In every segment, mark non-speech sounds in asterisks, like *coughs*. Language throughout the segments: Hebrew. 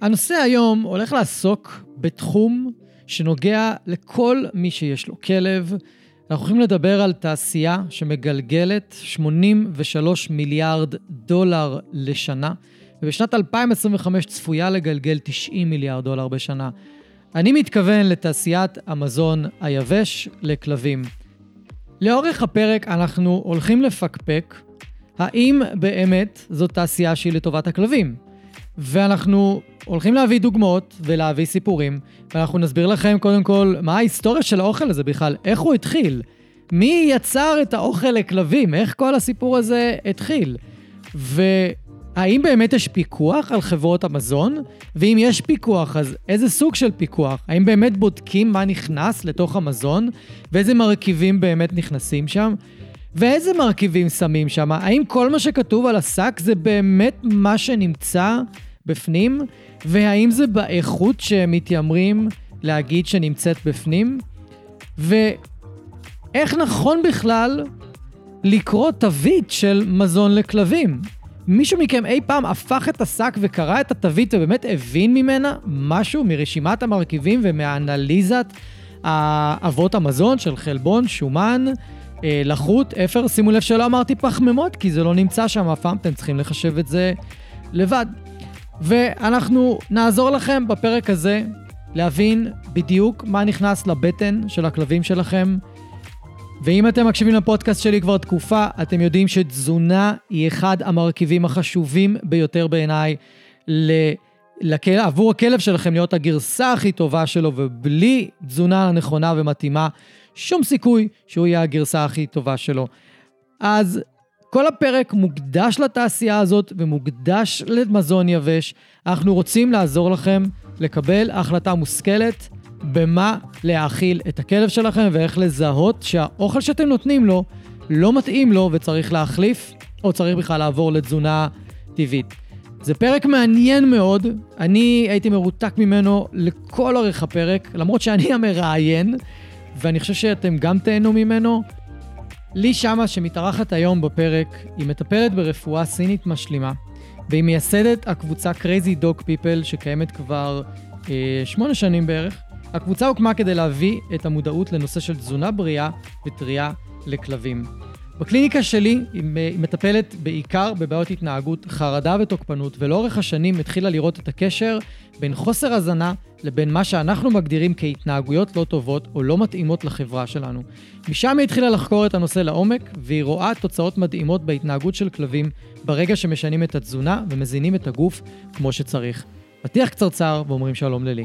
הנושא היום הולך לעסוק בתחום שנוגע לכל מי שיש לו כלב. אנחנו הולכים לדבר על תעשייה שמגלגלת 83 מיליארד דולר לשנה, ובשנת 2025 צפויה לגלגל 90 מיליארד דולר בשנה. אני מתכוון לתעשיית המזון היבש לכלבים. לאורך הפרק אנחנו הולכים לפקפק האם באמת זאת תעשייה שהיא לטובת הכלבים. ואנחנו הולכים להביא דוגמאות ולהביא סיפורים, ואנחנו נסביר לכם קודם כל מה ההיסטוריה של האוכל הזה בכלל, איך הוא התחיל, מי יצר את האוכל לכלבים, איך כל הסיפור הזה התחיל. והאם באמת יש פיקוח על חברות המזון? ואם יש פיקוח, אז איזה סוג של פיקוח? האם באמת בודקים מה נכנס לתוך המזון? ואיזה מרכיבים באמת נכנסים שם? ואיזה מרכיבים שמים שם? האם כל מה שכתוב על השק זה באמת מה שנמצא בפנים? והאם זה באיכות שמתיימרים להגיד שנמצאת בפנים? ואיך נכון בכלל לקרוא תווית של מזון לכלבים? מישהו מכם אי פעם הפך את השק וקרא את התווית ובאמת הבין ממנה משהו מרשימת המרכיבים ומאנליזת אבות המזון של חלבון, שומן, אה, לחות, אפר, שימו לב שלא אמרתי פחמימות, כי זה לא נמצא שם אף פעם, אתם צריכים לחשב את זה לבד. ואנחנו נעזור לכם בפרק הזה להבין בדיוק מה נכנס לבטן של הכלבים שלכם. ואם אתם מקשיבים לפודקאסט שלי כבר תקופה, אתם יודעים שתזונה היא אחד המרכיבים החשובים ביותר בעיניי לכל... עבור הכלב שלכם להיות הגרסה הכי טובה שלו, ובלי תזונה נכונה ומתאימה, שום סיכוי שהוא יהיה הגרסה הכי טובה שלו. אז כל הפרק מוקדש לתעשייה הזאת ומוקדש למזון יבש. אנחנו רוצים לעזור לכם לקבל החלטה מושכלת במה להאכיל את הכלב שלכם ואיך לזהות שהאוכל שאתם נותנים לו לא מתאים לו וצריך להחליף, או צריך בכלל לעבור לתזונה טבעית. זה פרק מעניין מאוד, אני הייתי מרותק ממנו לכל אורך הפרק, למרות שאני המראיין, ואני חושב שאתם גם תהנו ממנו. לי שמה, שמתארחת היום בפרק, היא מטפלת ברפואה סינית משלימה, והיא מייסדת הקבוצה Crazy Dog People, שקיימת כבר אה, שמונה שנים בערך. הקבוצה הוקמה כדי להביא את המודעות לנושא של תזונה בריאה וטריה לכלבים. בקליניקה שלי היא מטפלת בעיקר בבעיות התנהגות, חרדה ותוקפנות, ולאורך השנים התחילה לראות את הקשר בין חוסר הזנה לבין מה שאנחנו מגדירים כהתנהגויות לא טובות או לא מתאימות לחברה שלנו. משם היא התחילה לחקור את הנושא לעומק, והיא רואה תוצאות מדהימות בהתנהגות של כלבים ברגע שמשנים את התזונה ומזינים את הגוף כמו שצריך. פתיח קצרצר ואומרים שלום ללי.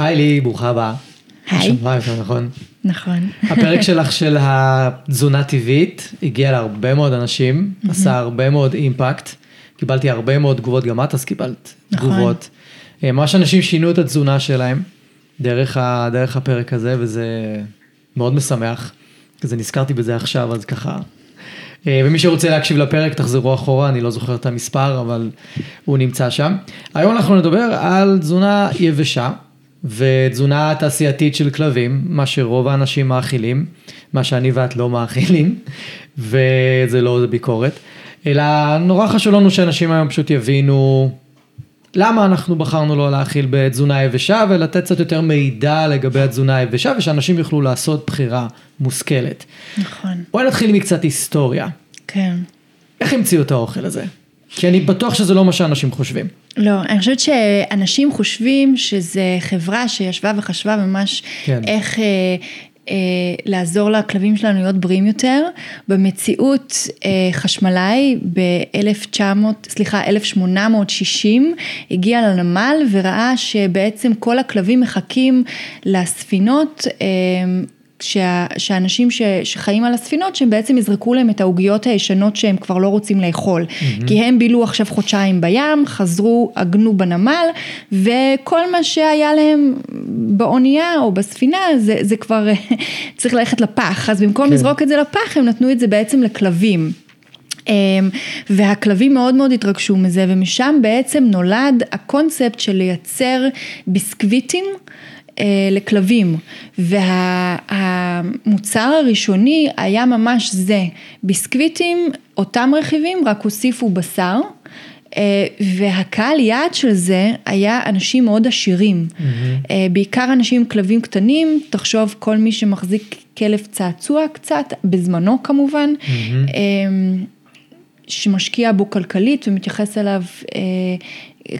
היי לי, ברוכה הבאה. היי. שמרה יותר נכון. נכון. הפרק שלך של התזונה טבעית הגיע להרבה מאוד אנשים, עשה הרבה מאוד אימפקט. קיבלתי הרבה מאוד תגובות, גם את אז קיבלת נכון. תגובות. אה, ממש אנשים שינו את התזונה שלהם דרך, ה, דרך הפרק הזה, וזה מאוד משמח. כזה נזכרתי בזה עכשיו, אז ככה. אה, ומי שרוצה להקשיב לפרק, תחזרו אחורה, אני לא זוכר את המספר, אבל הוא נמצא שם. היום אנחנו נדבר על תזונה יבשה. ותזונה תעשייתית של כלבים, מה שרוב האנשים מאכילים, מה שאני ואת לא מאכילים, וזה לא ביקורת, אלא נורא חשוב לנו שאנשים היום פשוט יבינו למה אנחנו בחרנו לא להאכיל בתזונה יבשה ולתת קצת יותר מידע לגבי התזונה היבשה ושאנשים יוכלו לעשות בחירה מושכלת. נכון. בואי נתחיל מקצת היסטוריה. כן. איך המציאו את האוכל הזה? כי אני בטוח שזה לא מה שאנשים חושבים. לא, אני חושבת שאנשים חושבים שזה חברה שישבה וחשבה ממש כן. איך אה, אה, לעזור לכלבים שלנו להיות בריאים יותר. במציאות אה, חשמלאי ב-1900, סליחה, 1860 הגיע לנמל וראה שבעצם כל הכלבים מחכים לספינות. אה, שה, שהאנשים ש, שחיים על הספינות, שהם בעצם יזרקו להם את העוגיות הישנות שהם כבר לא רוצים לאכול. Mm-hmm. כי הם בילו עכשיו חודשיים בים, חזרו, עגנו בנמל, וכל מה שהיה להם באונייה או בספינה, זה, זה כבר *laughs* צריך ללכת לפח. אז במקום כן. לזרוק את זה לפח, הם נתנו את זה בעצם לכלבים. אמ, והכלבים מאוד מאוד התרגשו מזה, ומשם בעצם נולד הקונספט של לייצר ביסקוויטים. אה, לכלבים והמוצר הראשוני היה ממש זה, ביסקוויטים, אותם רכיבים, רק הוסיפו בשר. אה, והקהל יעד של זה היה אנשים מאוד עשירים, mm-hmm. בעיקר אנשים עם כלבים קטנים, תחשוב כל מי שמחזיק כלב צעצוע קצת, בזמנו כמובן, mm-hmm. שמשקיע בו כלכלית ומתייחס אליו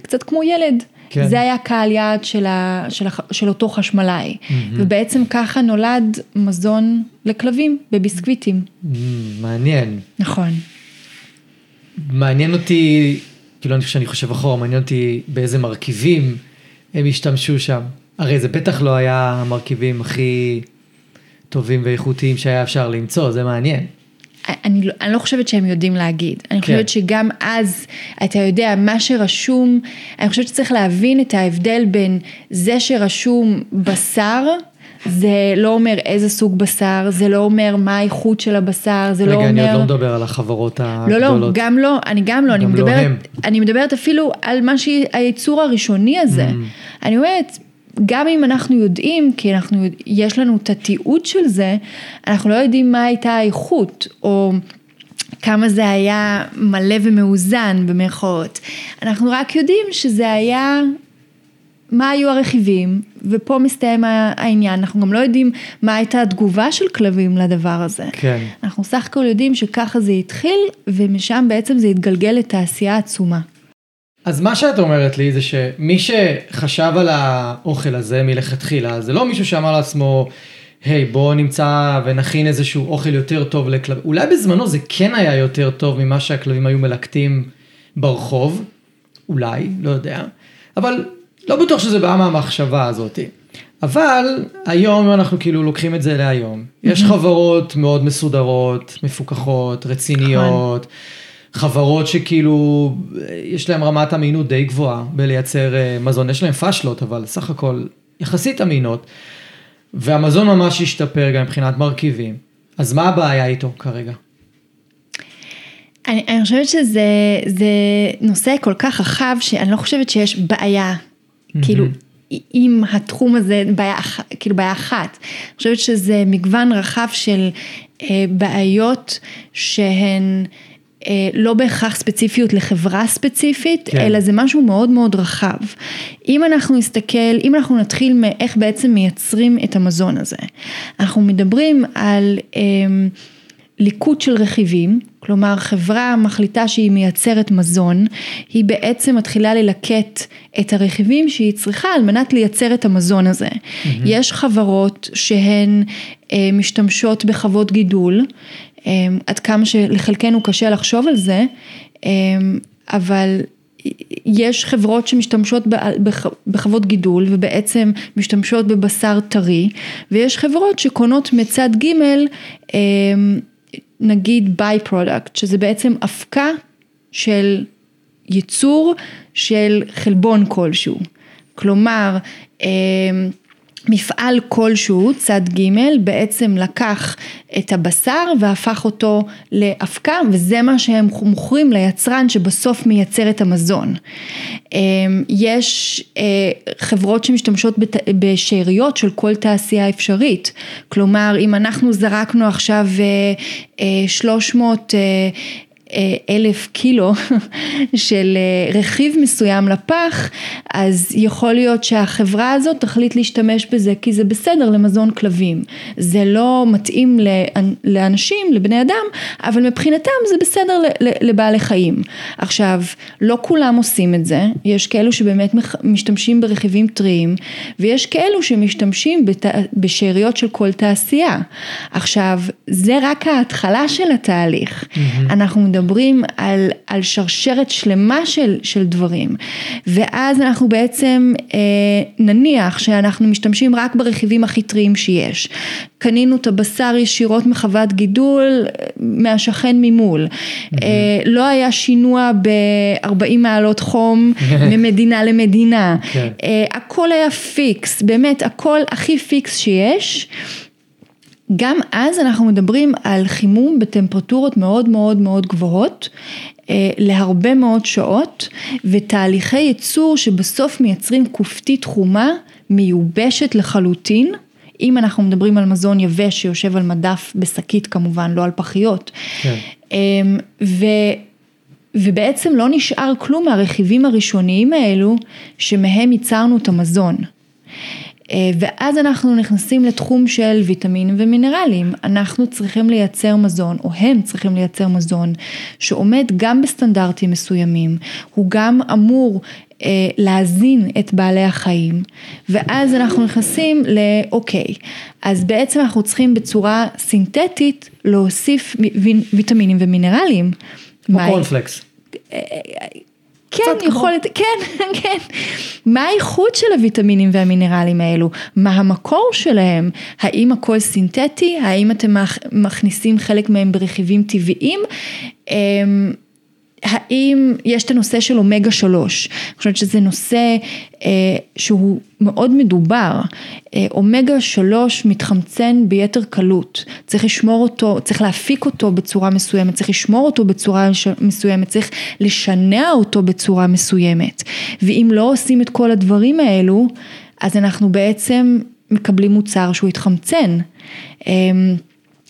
קצת כמו ילד. כן. זה היה קהל יעד של, ה, של, ה, של אותו חשמלאי. Mm-hmm. ובעצם ככה נולד מזון לכלבים בביסקוויטים. Mm, מעניין. נכון. מעניין אותי, כאילו אני כשאני חושב אחורה, מעניין אותי באיזה מרכיבים הם השתמשו שם. הרי זה בטח לא היה המרכיבים הכי טובים ואיכותיים שהיה אפשר למצוא, זה מעניין. אני, לא, אני לא חושבת שהם יודעים להגיד, אני כן. חושבת שגם אז, אתה יודע, מה שרשום, אני חושבת שצריך להבין את ההבדל בין זה שרשום בשר, זה לא אומר איזה סוג בשר, זה לא אומר מה האיכות של הבשר, זה רגע, לא אומר... רגע, אני עוד לא מדבר על החברות הגדולות. לא, לא, גם לא, אני גם לא, גם אני, לא מדברת, הם. אני מדברת אפילו על מה שהייצור הראשוני הזה. Mm. אני אומרת, גם אם אנחנו יודעים, כי אנחנו, יש לנו את התיעוד של זה, אנחנו לא יודעים מה הייתה האיכות, או כמה זה היה מלא ומאוזן במרכאות. אנחנו רק יודעים שזה היה, מה היו הרכיבים, ופה מסתיים העניין. אנחנו גם לא יודעים מה הייתה התגובה של כלבים לדבר הזה. כן. אנחנו סך הכל יודעים שככה זה התחיל, ומשם בעצם זה התגלגל לתעשייה עצומה. אז מה שאת אומרת לי זה שמי שחשב על האוכל הזה מלכתחילה, זה לא מישהו שאמר לעצמו, היי hey, בוא נמצא ונכין איזשהו אוכל יותר טוב לכלבים. אולי בזמנו זה כן היה יותר טוב ממה שהכלבים היו מלקטים ברחוב, אולי, לא יודע, אבל לא בטוח שזה בא מהמחשבה הזאת. אבל היום אנחנו כאילו לוקחים את זה להיום. יש חברות מאוד מסודרות, מפוקחות, רציניות. נכון. חברות שכאילו, יש להם רמת אמינות די גבוהה בלייצר אה, מזון, יש להם פאשלות, אבל סך הכל יחסית אמינות. והמזון ממש השתפר גם מבחינת מרכיבים. אז מה הבעיה איתו כרגע? אני, אני חושבת שזה נושא כל כך רחב, שאני לא חושבת שיש בעיה, mm-hmm. כאילו, עם התחום הזה, בעיה, כאילו בעיה אחת. אני חושבת שזה מגוון רחב של אה, בעיות שהן... אה, לא בהכרח ספציפיות לחברה ספציפית, כן. אלא זה משהו מאוד מאוד רחב. אם אנחנו נסתכל, אם אנחנו נתחיל מאיך בעצם מייצרים את המזון הזה, אנחנו מדברים על אה, ליקוט של רכיבים, כלומר חברה מחליטה שהיא מייצרת מזון, היא בעצם מתחילה ללקט את הרכיבים שהיא צריכה על מנת לייצר את המזון הזה. Mm-hmm. יש חברות שהן אה, משתמשות בחוות גידול, עד כמה שלחלקנו קשה לחשוב על זה, אמ, אבל יש חברות שמשתמשות בחוות גידול ובעצם משתמשות בבשר טרי, ויש חברות שקונות מצד ג' אמ, נגיד by-product, שזה בעצם אבקה של ייצור של חלבון כלשהו. כלומר, מפעל כלשהו, צד ג', בעצם לקח את הבשר והפך אותו לאבקה וזה מה שהם מוכרים ליצרן שבסוף מייצר את המזון. אמ, יש אה, חברות שמשתמשות בשאריות של כל תעשייה אפשרית, כלומר אם אנחנו זרקנו עכשיו 300 אה, אה, אלף קילו *laughs* של אה, רכיב מסוים לפח, אז יכול להיות שהחברה הזאת תחליט להשתמש בזה כי זה בסדר למזון כלבים. זה לא מתאים לאנשים, לבני אדם, אבל מבחינתם זה בסדר לבעלי חיים. עכשיו, לא כולם עושים את זה, יש כאלו שבאמת משתמשים ברכיבים טריים, ויש כאלו שמשתמשים בשאריות של כל תעשייה. עכשיו, זה רק ההתחלה של התהליך. Mm-hmm. אנחנו מדברים על, על שרשרת שלמה של, של דברים, ואז אנחנו בעצם אה, נניח שאנחנו משתמשים רק ברכיבים הכי טריים שיש. קנינו את הבשר ישירות מחוות גידול מהשכן ממול. Mm-hmm. אה, לא היה שינוע ב-40 מעלות חום *laughs* ממדינה למדינה. כן. אה, הכל היה פיקס, באמת הכל הכי פיקס שיש. גם אז אנחנו מדברים על חימום בטמפרטורות מאוד מאוד מאוד גבוהות אה, להרבה מאוד שעות ותהליכי ייצור שבסוף מייצרים כופתית חומה מיובשת לחלוטין. אם אנחנו מדברים על מזון יבש שיושב על מדף בשקית כמובן, לא על פחיות. כן. אמ, ו... ובעצם לא נשאר כלום מהרכיבים הראשוניים האלו שמהם ייצרנו את המזון. אה, ואז אנחנו נכנסים לתחום של ויטמינים ומינרלים. אנחנו צריכים לייצר מזון, או הם צריכים לייצר מזון, שעומד גם בסטנדרטים מסוימים, הוא גם אמור אה, להזין את בעלי החיים, ואז אנחנו נכנסים לאוקיי, אז בעצם אנחנו צריכים בצורה סינתטית להוסיף ויטמינים ומינרלים. כמו קורנפלקס. כן, יכול להיות, כן, *laughs* כן. מה האיכות של הוויטמינים והמינרלים האלו? מה המקור שלהם? האם הכל סינתטי? האם אתם מכניסים חלק מהם ברכיבים טבעיים? האם יש את הנושא של אומגה שלוש, אני חושבת שזה נושא אה, שהוא מאוד מדובר, אה, אומגה שלוש מתחמצן ביתר קלות, צריך לשמור אותו, צריך להפיק אותו בצורה מסוימת, צריך לשמור אותו בצורה מסוימת, צריך לשנע אותו בצורה מסוימת, ואם לא עושים את כל הדברים האלו, אז אנחנו בעצם מקבלים מוצר שהוא התחמצן. אה,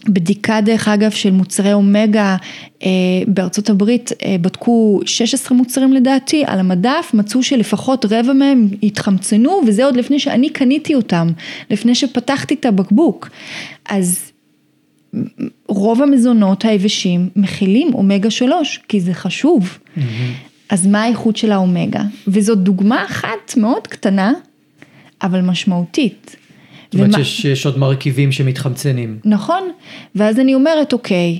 בדיקה דרך אגב של מוצרי אומגה אה, בארצות הברית אה, בדקו 16 מוצרים לדעתי על המדף, מצאו שלפחות רבע מהם התחמצנו וזה עוד לפני שאני קניתי אותם, לפני שפתחתי את הבקבוק. אז רוב המזונות היבשים מכילים אומגה 3 כי זה חשוב. Mm-hmm. אז מה האיכות של האומגה? וזאת דוגמה אחת מאוד קטנה אבל משמעותית. זאת אומרת שיש עוד מרכיבים שמתחמצנים. נכון, ואז אני אומרת אוקיי,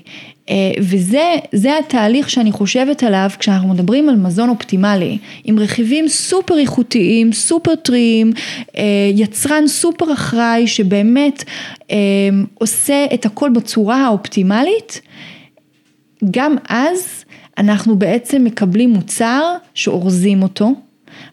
אה, וזה התהליך שאני חושבת עליו כשאנחנו מדברים על מזון אופטימלי, עם רכיבים סופר איכותיים, סופר טריים, אה, יצרן סופר אחראי שבאמת אה, עושה את הכל בצורה האופטימלית, גם אז אנחנו בעצם מקבלים מוצר שאורזים אותו.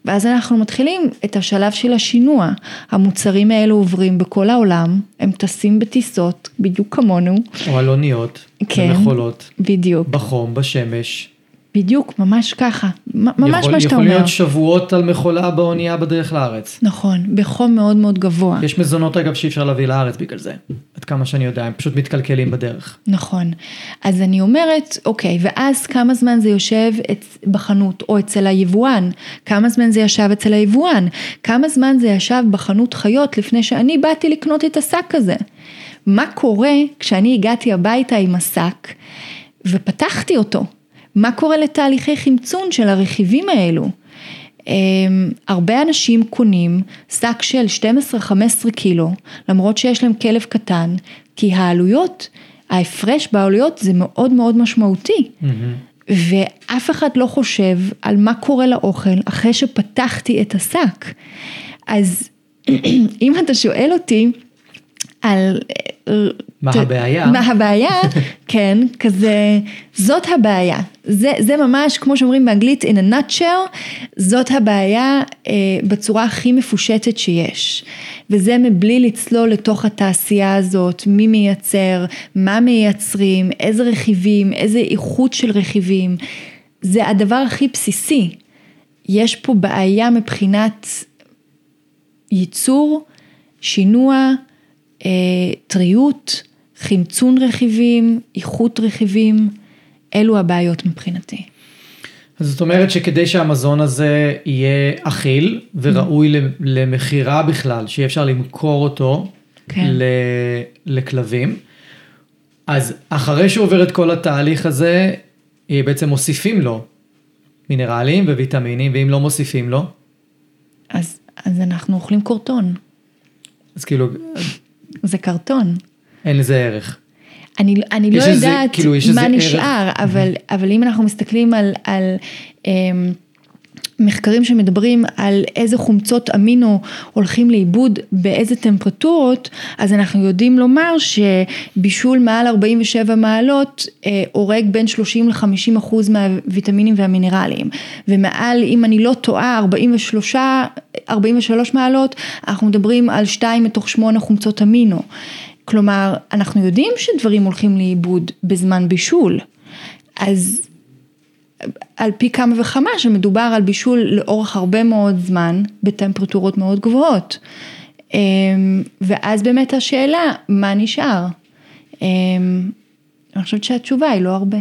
ואז אנחנו מתחילים את השלב של השינוע. המוצרים האלו עוברים בכל העולם, הם טסים בטיסות, בדיוק כמונו. או על אוניות, כן, במכולות. בדיוק. בחום, בשמש. בדיוק, ממש ככה, ממש יכול, מה שאתה אומר. יכול להיות שבועות על מכולה באונייה בדרך לארץ. נכון, בחום מאוד מאוד גבוה. יש מזונות אגב שאי אפשר להביא לארץ בגלל זה, עד כמה שאני יודע, הם פשוט מתקלקלים בדרך. נכון, אז אני אומרת, אוקיי, ואז כמה זמן זה יושב בחנות או אצל היבואן? כמה זמן זה ישב אצל היבואן? כמה זמן זה ישב בחנות חיות לפני שאני באתי לקנות את השק הזה? מה קורה כשאני הגעתי הביתה עם השק ופתחתי אותו? מה קורה לתהליכי חמצון של הרכיבים האלו? אמ, הרבה אנשים קונים שק של 12-15 קילו, למרות שיש להם כלב קטן, כי העלויות, ההפרש בעלויות זה מאוד מאוד משמעותי. Mm-hmm. ואף אחד לא חושב על מה קורה לאוכל אחרי שפתחתי את השק. אז *clears throat* אם אתה שואל אותי על מה הבעיה? מה הבעיה, *laughs* כן, כזה, זאת הבעיה. זה, זה ממש, כמו שאומרים באנגלית, in a nutshell, זאת הבעיה אה, בצורה הכי מפושטת שיש. וזה מבלי לצלול לתוך התעשייה הזאת, מי מייצר, מה מייצרים, איזה רכיבים, איזה איכות של רכיבים. זה הדבר הכי בסיסי. יש פה בעיה מבחינת ייצור, שינוע, טריות, חמצון רכיבים, איכות רכיבים, אלו הבעיות מבחינתי. אז זאת אומרת שכדי שהמזון הזה יהיה אכיל וראוי למכירה בכלל, שיהיה אפשר למכור אותו כן. לכלבים, אז אחרי שהוא עובר את כל התהליך הזה, בעצם מוסיפים לו מינרלים וויטמינים, ואם לא מוסיפים לו? אז, אז אנחנו אוכלים קורטון. אז כאילו... זה קרטון. אין לזה ערך. אני, אני לא יודעת כאילו, מה נשאר, אבל, אבל אם אנחנו מסתכלים על, על אמ, מחקרים שמדברים על איזה חומצות אמינו הולכים לאיבוד באיזה טמפרטורות, אז אנחנו יודעים לומר שבישול מעל 47 מעלות אה, הורג בין 30 ל-50 אחוז מהוויטמינים והמינרלים, ומעל, אם אני לא טועה, 43, 43 מעלות, אנחנו מדברים על 2 מתוך 8 חומצות אמינו. כלומר, אנחנו יודעים שדברים הולכים לאיבוד בזמן בישול, אז על פי כמה וכמה שמדובר על בישול לאורך הרבה מאוד זמן בטמפרטורות מאוד גבוהות. אמ, ואז באמת השאלה, מה נשאר? אמ, אני חושבת שהתשובה היא לא הרבה.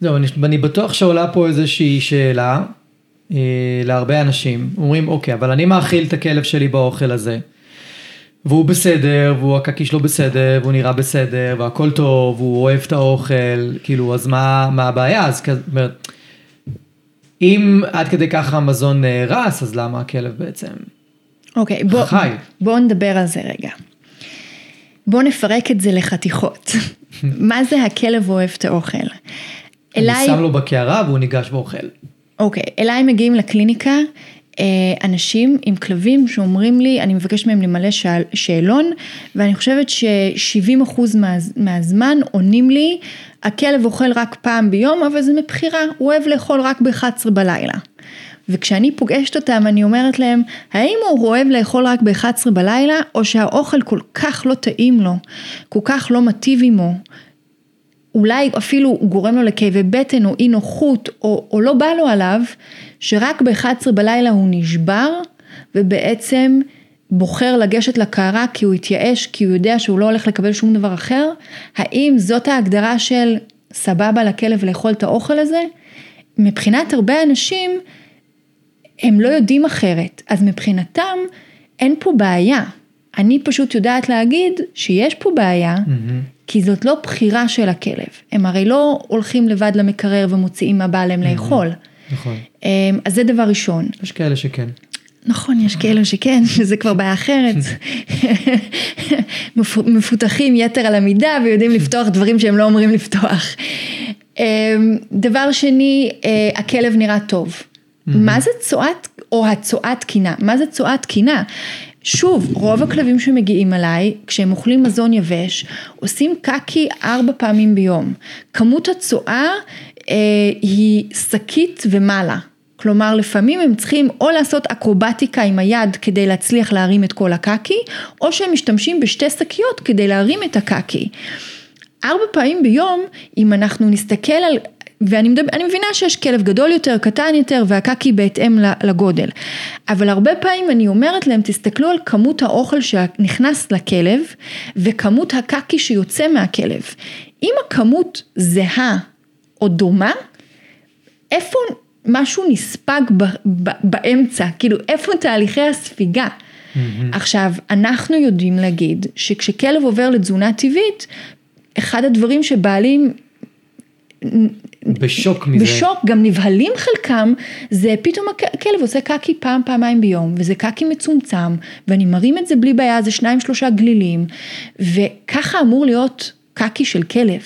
זהו, אני, אני בטוח שעולה פה איזושהי שאלה אה, להרבה אנשים. אומרים, אוקיי, אבל אני מאכיל את הכלב שלי באוכל הזה. והוא בסדר, והוא הקקי שלו בסדר, והוא נראה בסדר, והכל טוב, והוא אוהב את האוכל, כאילו, אז מה, מה הבעיה? אז כזה, אם עד כדי ככה המזון נהרס, אז למה הכלב בעצם אוקיי, בוא, חי? בואו נדבר על זה רגע. בואו נפרק את זה לחתיכות. *laughs* מה זה הכלב אוהב את האוכל? אליי... אני שם לו בקערה והוא ניגש ואוכל. אוקיי, אליי מגיעים לקליניקה אנשים עם כלבים שאומרים לי, אני מבקשת מהם למלא שאל, שאלון, ואני חושבת ש-70% מה, מהזמן עונים לי, הכלב אוכל רק פעם ביום, אבל זה מבחירה, הוא אוהב לאכול רק ב-11 בלילה. וכשאני פוגשת אותם אני אומרת להם, האם הוא אוהב לאכול רק ב-11 בלילה, או שהאוכל כל כך לא טעים לו, כל כך לא מטיב עמו, אולי אפילו גורם לו לכאבי בטן או אי נוחות, או, או לא בא לו עליו, שרק ב-11 בלילה הוא נשבר, ובעצם בוחר לגשת לקערה כי הוא התייאש, כי הוא יודע שהוא לא הולך לקבל שום דבר אחר, האם זאת ההגדרה של סבבה לכלב לאכול את האוכל הזה? מבחינת הרבה אנשים, הם לא יודעים אחרת, אז מבחינתם אין פה בעיה. אני פשוט יודעת להגיד שיש פה בעיה, mm-hmm. כי זאת לא בחירה של הכלב. הם הרי לא הולכים לבד למקרר ומוציאים מה בא להם. לאכול. נכון. אמ, אז זה דבר ראשון. יש כאלה שכן. נכון, יש כאלה שכן, *laughs* שזה כבר בעיה אחרת. מפותחים יתר על המידה ויודעים לפתוח דברים שהם לא אומרים לפתוח. אמ, דבר שני, אה, הכלב נראה טוב. מה זה צואת, או הצואה תקינה? מה זה צואה תקינה? שוב, רוב הכלבים שמגיעים אליי, כשהם אוכלים מזון יבש, עושים קקי ארבע פעמים ביום. כמות הצואה אה, היא שקית ומעלה. כלומר לפעמים הם צריכים או לעשות אקרובטיקה עם היד כדי להצליח להרים את כל הקקי, או שהם משתמשים בשתי שקיות כדי להרים את הקקי. ארבע פעמים ביום, אם אנחנו נסתכל על, ואני מדבר, מבינה שיש כלב גדול יותר, קטן יותר, והקקי בהתאם לגודל. אבל הרבה פעמים אני אומרת להם, תסתכלו על כמות האוכל שנכנס לכלב, וכמות הקקי שיוצא מהכלב. אם הכמות זהה או דומה, איפה משהו נספג ב, ב, באמצע, כאילו איפה תהליכי הספיגה. Mm-hmm. עכשיו, אנחנו יודעים להגיד שכשכלב עובר לתזונה טבעית, אחד הדברים שבעלים בשוק מזה. בשוק, גם נבהלים חלקם, זה פתאום הכלב עושה קקי פעם, פעמיים ביום, וזה קקי מצומצם, ואני מרים את זה בלי בעיה, זה שניים שלושה גלילים, וככה אמור להיות קקי של כלב.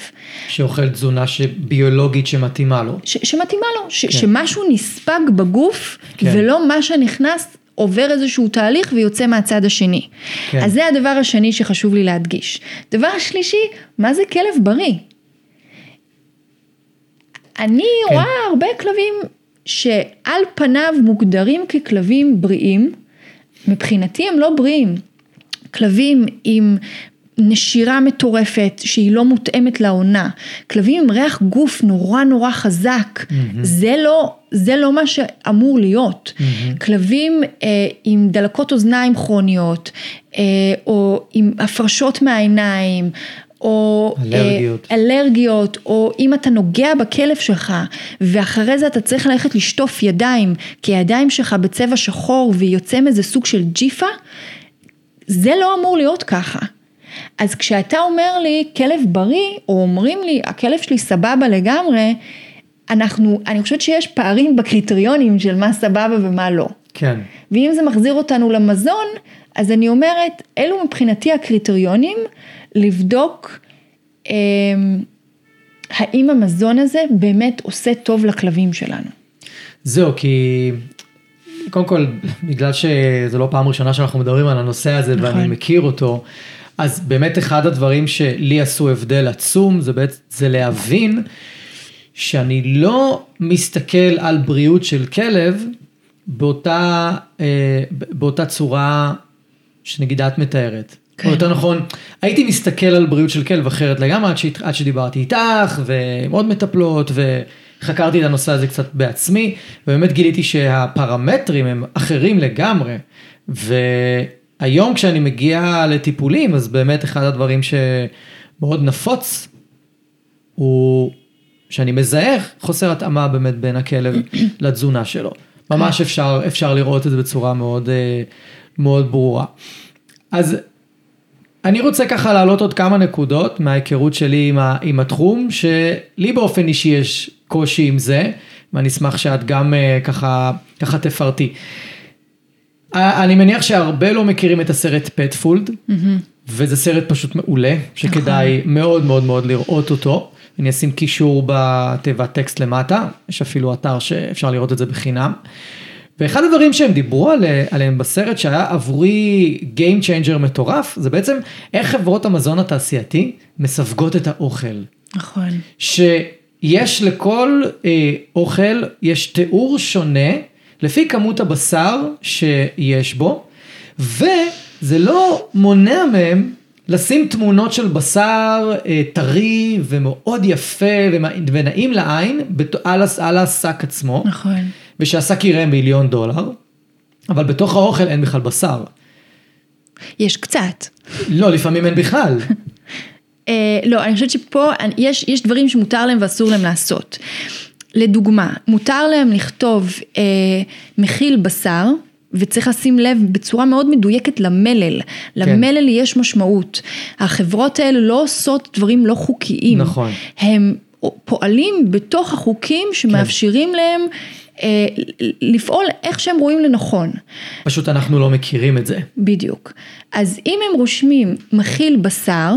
שאוכל תזונה ביולוגית שמתאימה לו. ש, שמתאימה לו, ש, כן. שמשהו נספג בגוף, כן. ולא מה שנכנס עובר איזשהו תהליך ויוצא מהצד השני. כן. אז זה הדבר השני שחשוב לי להדגיש. דבר שלישי, מה זה כלב בריא? אני כן. רואה הרבה כלבים שעל פניו מוגדרים ככלבים בריאים, מבחינתי הם לא בריאים. כלבים עם נשירה מטורפת שהיא לא מותאמת לעונה, כלבים עם ריח גוף נורא נורא חזק, mm-hmm. זה לא, זה לא מה שאמור להיות. Mm-hmm. כלבים אה, עם דלקות אוזניים כרוניות, אה, או עם הפרשות מהעיניים, או אלרגיות. אה, אלרגיות, או אם אתה נוגע בכלב שלך, ואחרי זה אתה צריך ללכת לשטוף ידיים, כי הידיים שלך בצבע שחור ויוצא מזה סוג של ג'יפה, זה לא אמור להיות ככה. אז כשאתה אומר לי כלב בריא, או אומרים לי הכלב שלי סבבה לגמרי, אנחנו, אני חושבת שיש פערים בקריטריונים של מה סבבה ומה לא. כן. ואם זה מחזיר אותנו למזון, אז אני אומרת, אלו מבחינתי הקריטריונים לבדוק אה, האם המזון הזה באמת עושה טוב לכלבים שלנו. זהו, כי קודם כל, בגלל שזו לא פעם ראשונה שאנחנו מדברים על הנושא הזה נכון. ואני מכיר אותו, אז באמת אחד הדברים שלי עשו הבדל עצום, זה בעצם, זה להבין שאני לא מסתכל על בריאות של כלב באותה, אה, באותה צורה שנגיד את מתארת. כן. או יותר נכון, הייתי מסתכל על בריאות של כלב אחרת לגמרי עד, שהת- עד שדיברתי איתך ועם עוד מטפלות וחקרתי את הנושא הזה קצת בעצמי ובאמת גיליתי שהפרמטרים הם אחרים לגמרי והיום כשאני מגיע לטיפולים אז באמת אחד הדברים שמאוד נפוץ הוא שאני מזהה חוסר התאמה באמת בין הכלב *coughs* לתזונה שלו. ממש אפשר, אפשר לראות את זה בצורה מאוד, אה, מאוד ברורה. אז אני רוצה ככה להעלות עוד כמה נקודות מההיכרות שלי עם, ה, עם התחום, שלי באופן אישי יש קושי עם זה, ואני אשמח שאת גם אה, ככה, ככה תפרטי. אני מניח שהרבה לא מכירים את הסרט פטפולד, וזה סרט פשוט מעולה, שכדאי מאוד מאוד מאוד לראות אותו. אני אשים קישור בתיבת טקסט למטה, יש אפילו אתר שאפשר לראות את זה בחינם. ואחד הדברים שהם דיברו עלי- עליהם בסרט שהיה עבורי Game Changer מטורף, זה בעצם איך חברות המזון התעשייתי מסווגות את האוכל. נכון. שיש לכל אה, אוכל, יש תיאור שונה לפי כמות הבשר שיש בו, וזה לא מונע מהם לשים תמונות של בשר אה, טרי ומאוד יפה ומע- ונעים לעין בת- על, על השק עצמו, נכון. ושהשק יראה מיליון דולר, אבל בתוך האוכל אין בכלל בשר. יש קצת. לא, לפעמים אין בכלל. *laughs* אה, לא, אני חושבת שפה יש, יש דברים שמותר להם ואסור להם לעשות. לדוגמה, מותר להם לכתוב אה, מכיל בשר, וצריך לשים לב בצורה מאוד מדויקת למלל. למלל יש משמעות. החברות האלה לא עושות דברים לא חוקיים. נכון. הם פועלים בתוך החוקים שמאפשרים להם אה, לפעול איך שהם רואים לנכון. פשוט אנחנו לא מכירים את זה. בדיוק. אז אם הם רושמים מכיל בשר,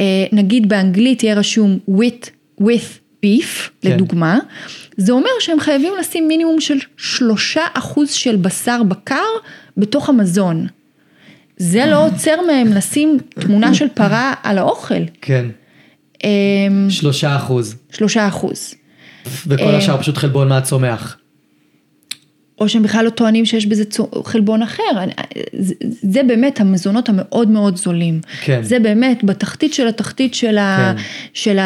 אה, נגיד באנגלית יהיה רשום with, with beef, כן. לדוגמה, זה אומר שהם חייבים לשים מינימום של שלושה אחוז של בשר בקר בתוך המזון. זה לא *laughs* עוצר מהם לשים תמונה של פרה על האוכל. כן. אה, שלושה אחוז. שלושה אחוז. וכל אה, השאר פשוט חלבון מהצומח. או שהם בכלל לא טוענים שיש בזה חלבון אחר. זה, זה באמת המזונות המאוד מאוד זולים. כן. זה באמת בתחתית של התחתית של, ה, כן. של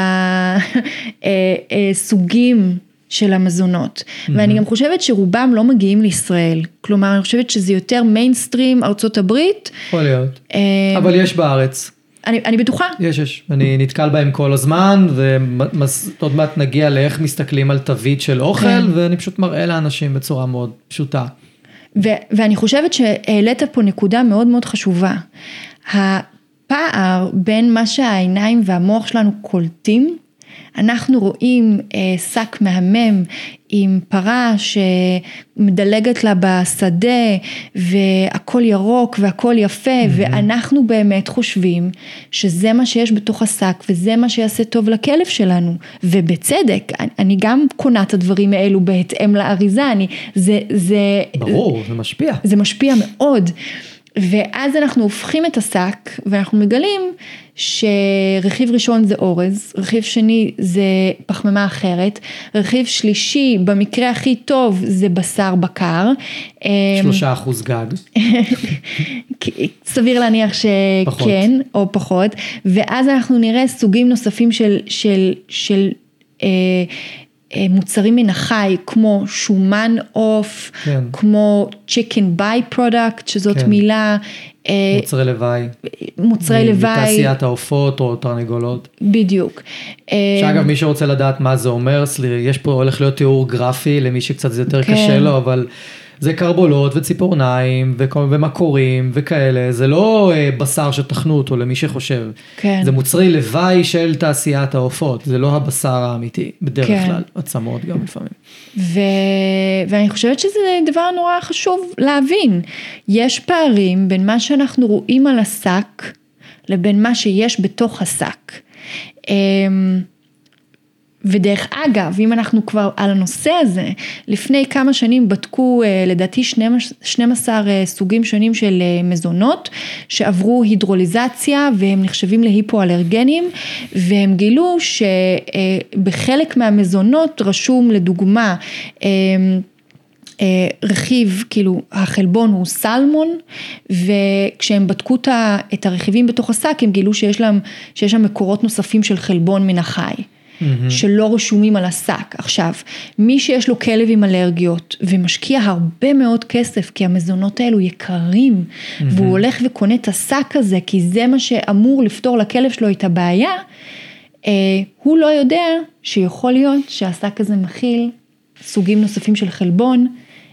הסוגים של המזונות. ואני גם חושבת שרובם לא מגיעים לישראל. כלומר, אני חושבת שזה יותר מיינסטרים ארצות הברית. יכול להיות. אה, אבל יש בארץ. אני, אני בטוחה. יש, יש. אני נתקל בהם כל הזמן, ועוד מעט נגיע לאיך מסתכלים על תווית של אוכל, כן. ואני פשוט מראה לאנשים בצורה מאוד פשוטה. ו- ואני חושבת שהעלית פה נקודה מאוד מאוד חשובה. הפער בין מה שהעיניים והמוח שלנו קולטים, אנחנו רואים אה, שק מהמם עם פרה שמדלגת לה בשדה והכל ירוק והכל יפה mm-hmm. ואנחנו באמת חושבים שזה מה שיש בתוך השק וזה מה שיעשה טוב לכלב שלנו ובצדק, אני, גם קונה את הדברים האלו בהתאם לאריזה, אני, זה, זה, ברור, זה משפיע. זה משפיע מאוד. ואז אנחנו הופכים את השק ואנחנו מגלים שרכיב ראשון זה אורז, רכיב שני זה פחמימה אחרת, רכיב שלישי במקרה הכי טוב זה בשר בקר. אמ, שלושה אחוז גג. *laughs* סביר להניח פחות. שכן, או פחות, ואז אנחנו נראה סוגים נוספים של, של, של אה, מוצרים מן החי, כמו שומן עוף, כן. כמו chicken by product, שזאת כן. מילה, אה, מוצרי לוואי. מוצרי מ- לוואי, מתעשיית העופות או תרנגולות. בדיוק. אה, שאגב, מי שרוצה לדעת מה זה אומר, יש פה, הולך להיות תיאור גרפי למי שקצת זה יותר כן. קשה לו, אבל זה קרבולות וציפורניים וכל- ומקורים וכאלה, זה לא אה, בשר שטחנו אותו למי שחושב. כן. זה מוצרי לוואי של תעשיית העופות, זה לא הבשר האמיתי, בדרך כן. כלל, עצמות גם לפעמים. ו... ואני חושבת שזה דבר נורא חשוב להבין. יש פערים בין מה שאנחנו רואים על השק לבין מה שיש בתוך השק. ודרך אגב, אם אנחנו כבר על הנושא הזה, לפני כמה שנים בדקו אה, לדעתי 12 אה, סוגים שונים של אה, מזונות שעברו הידרוליזציה והם נחשבים להיפואלרגנים והם גילו שבחלק מהמזונות רשום לדוגמה רכיב, כאילו החלבון הוא סלמון, וכשהם בדקו את הרכיבים בתוך השק, הם גילו שיש להם, שיש שם מקורות נוספים של חלבון מן החי. שלא רשומים על השק. עכשיו, מי שיש לו כלב עם אלרגיות ומשקיע הרבה מאוד כסף כי המזונות האלו יקרים והוא הולך וקונה את השק הזה כי זה מה שאמור לפתור לכלב שלו את הבעיה, אה, הוא לא יודע שיכול להיות שהשק הזה מכיל סוגים נוספים של חלבון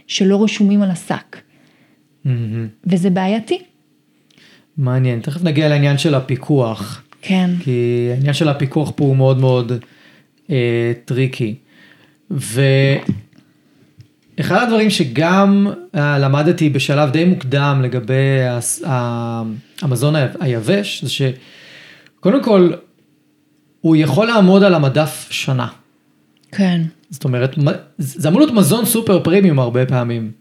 שלא רשומים על השק, mm-hmm. וזה בעייתי. מעניין, תכף נגיע לעניין של הפיקוח. כן, כי העניין של הפיקוח פה הוא מאוד מאוד אה, tricky. ואחד הדברים שגם אה, למדתי בשלב די מוקדם לגבי הס- ה- המזון היבש, זה שקודם כל, הוא יכול לעמוד על המדף שנה. כן, זאת אומרת, זה אמור להיות מזון סופר פרימיום הרבה פעמים.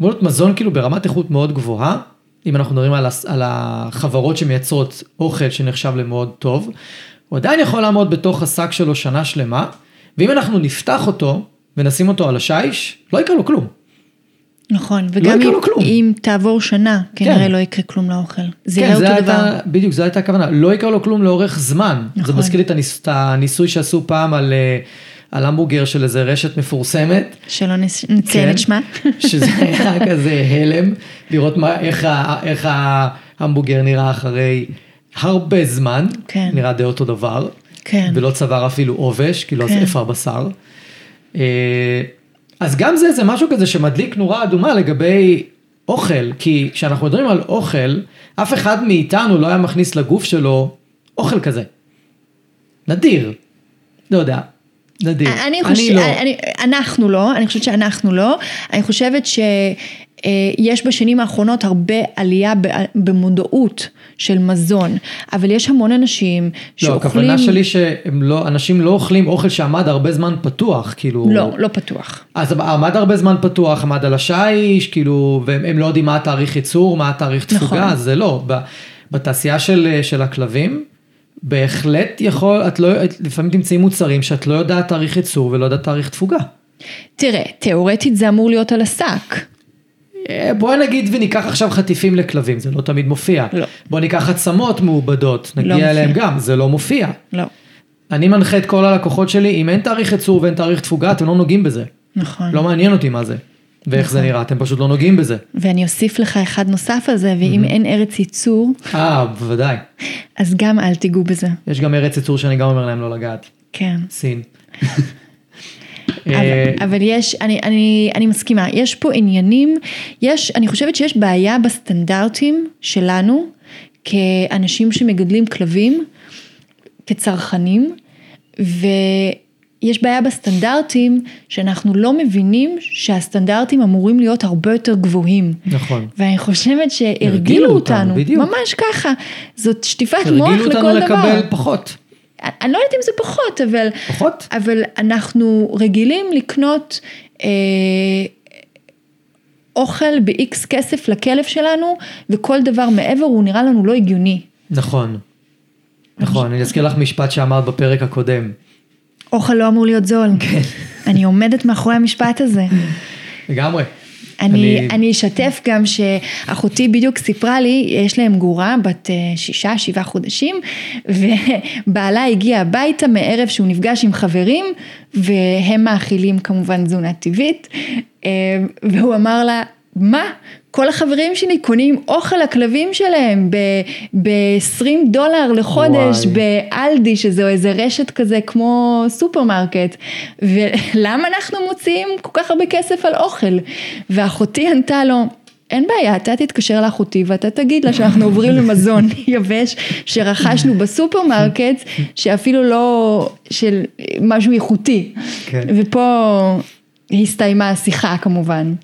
אמור להיות מזון כאילו ברמת איכות מאוד גבוהה, אם אנחנו מדברים על, על החברות שמייצרות אוכל שנחשב למאוד טוב, הוא עדיין יכול לעמוד בתוך השק שלו שנה שלמה, ואם אנחנו נפתח אותו ונשים אותו על השיש, לא יקרה לו כלום. נכון, וגם יקרה אם. אם תעבור שנה, כנראה כן. לא יקרה כלום לאוכל. זה כן, יהיה זה אותו דבר. הייתה, בדיוק, זו הייתה הכוונה, לא יקרה לו כלום לאורך זמן. זה נכון. מזכיר לי את הניס, את הניסוי שעשו פעם על, אה, על המבורגר של איזה רשת מפורסמת. שלא נס- נציין כן. את שמה. שזה *laughs* היה כזה הלם, לראות מה, איך, ה, איך ההמבורגר נראה אחרי הרבה זמן, כן. נראה די אותו דבר, כן. ולא צבר אפילו עובש, כאילו אז כן. איפה הבשר. אה, אז גם זה, זה משהו כזה שמדליק נורה אדומה לגבי אוכל, כי כשאנחנו מדברים על אוכל, אף אחד מאיתנו לא היה מכניס לגוף שלו אוכל כזה. נדיר, לא יודע, נדיר. אני חושבת, לא. אני, אנחנו לא, אני חושבת שאנחנו לא, אני חושבת שיש בשנים האחרונות הרבה עלייה במודעות של מזון, אבל יש המון אנשים לא, שאוכלים, הכוונה שלי שהם לא, אנשים לא אוכלים אוכל שעמד הרבה זמן פתוח, כאילו... לא, לא פתוח, אז עמד הרבה זמן פתוח, עמד על השיש, כאילו, והם הם לא יודעים מה התאריך ייצור, מה התאריך תפוגה, נכון. זה לא. בתעשייה של, של הכלבים, בהחלט יכול, את לא, את- לפעמים תמצאי מוצרים שאת לא יודעת תאריך ייצור ולא יודעת תאריך תפוגה. תראה, תיאורטית זה אמור להיות על השק, אה, בואי נגיד וניקח עכשיו חטיפים לכלבים, זה לא תמיד מופיע. לא. בוא ניקח עצמות מעובדות, נגיע מופיע. אליהם גם, זה לא מופיע. לא, אני מנחה את כל הלקוחות שלי, אם אין תאריך ייצור ואין תאריך תפוגה, אתם לא נוגעים בזה. נכון, לא מעניין אותי מה זה. ואיך זה נראה, אתם פשוט לא נוגעים בזה. ואני אוסיף לך אחד נוסף על זה, ואם אין ארץ ייצור, אה, בוודאי. אז גם אל תיגעו בזה, יש גם ארץ ייצור שאני גם אומר להם לא לגעת. כן. סין. *laughs* אבל, אה, אבל יש, אני, אני, אני מסכימה, יש פה עניינים, יש, אני חושבת שיש בעיה בסטנדרטים שלנו, כאנשים שמגדלים כלבים, כצרכנים, ויש בעיה בסטנדרטים שאנחנו לא מבינים שהסטנדרטים אמורים להיות הרבה יותר גבוהים. נכון. ואני חושבת שהרגילו הרגילו אותנו, אותנו, בדיוק. ממש ככה, זאת שטיפת מוח הרגילו אותנו לכל דבר. לקבל פחות. אני לא יודעת אם זה פחות, אבל, פחות? אבל אנחנו רגילים לקנות אה, אוכל ב-X כסף לכלב שלנו, וכל דבר מעבר הוא נראה לנו לא הגיוני. נכון. נכון, אני אזכיר לך משפט שאמרת בפרק הקודם. אוכל לא אמור להיות זול. כן. אני עומדת מאחורי המשפט הזה. לגמרי. אני, אני- אני אשתף גם שאחותי בדיוק סיפרה לי, יש להם גורה בת אה, שישה, שבעה חודשים, *laughs* ובעלה הגיע הביתה מערב שהוא נפגש עם חברים, והם מאכילים כמובן תזונה טבעית, אה, והוא אמר לה, מה? כל החברים שלי קונים אוכל לכלבים שלהם ב-20 דולר לחודש וואי. ב Aldi, שזו איזה רשת כזה כמו סופרמרקט, ולמה אנחנו מוציאים כל כך הרבה כסף על אוכל? ואחותי ענתה לו, אין בעיה, אתה תתקשר לאחותי ואתה תגיד לה שאנחנו *laughs* עוברים למזון יבש שרכשנו בסופרמרקט, שאפילו לא של משהו איכותי. כן. ופה הסתיימה השיחה כמובן.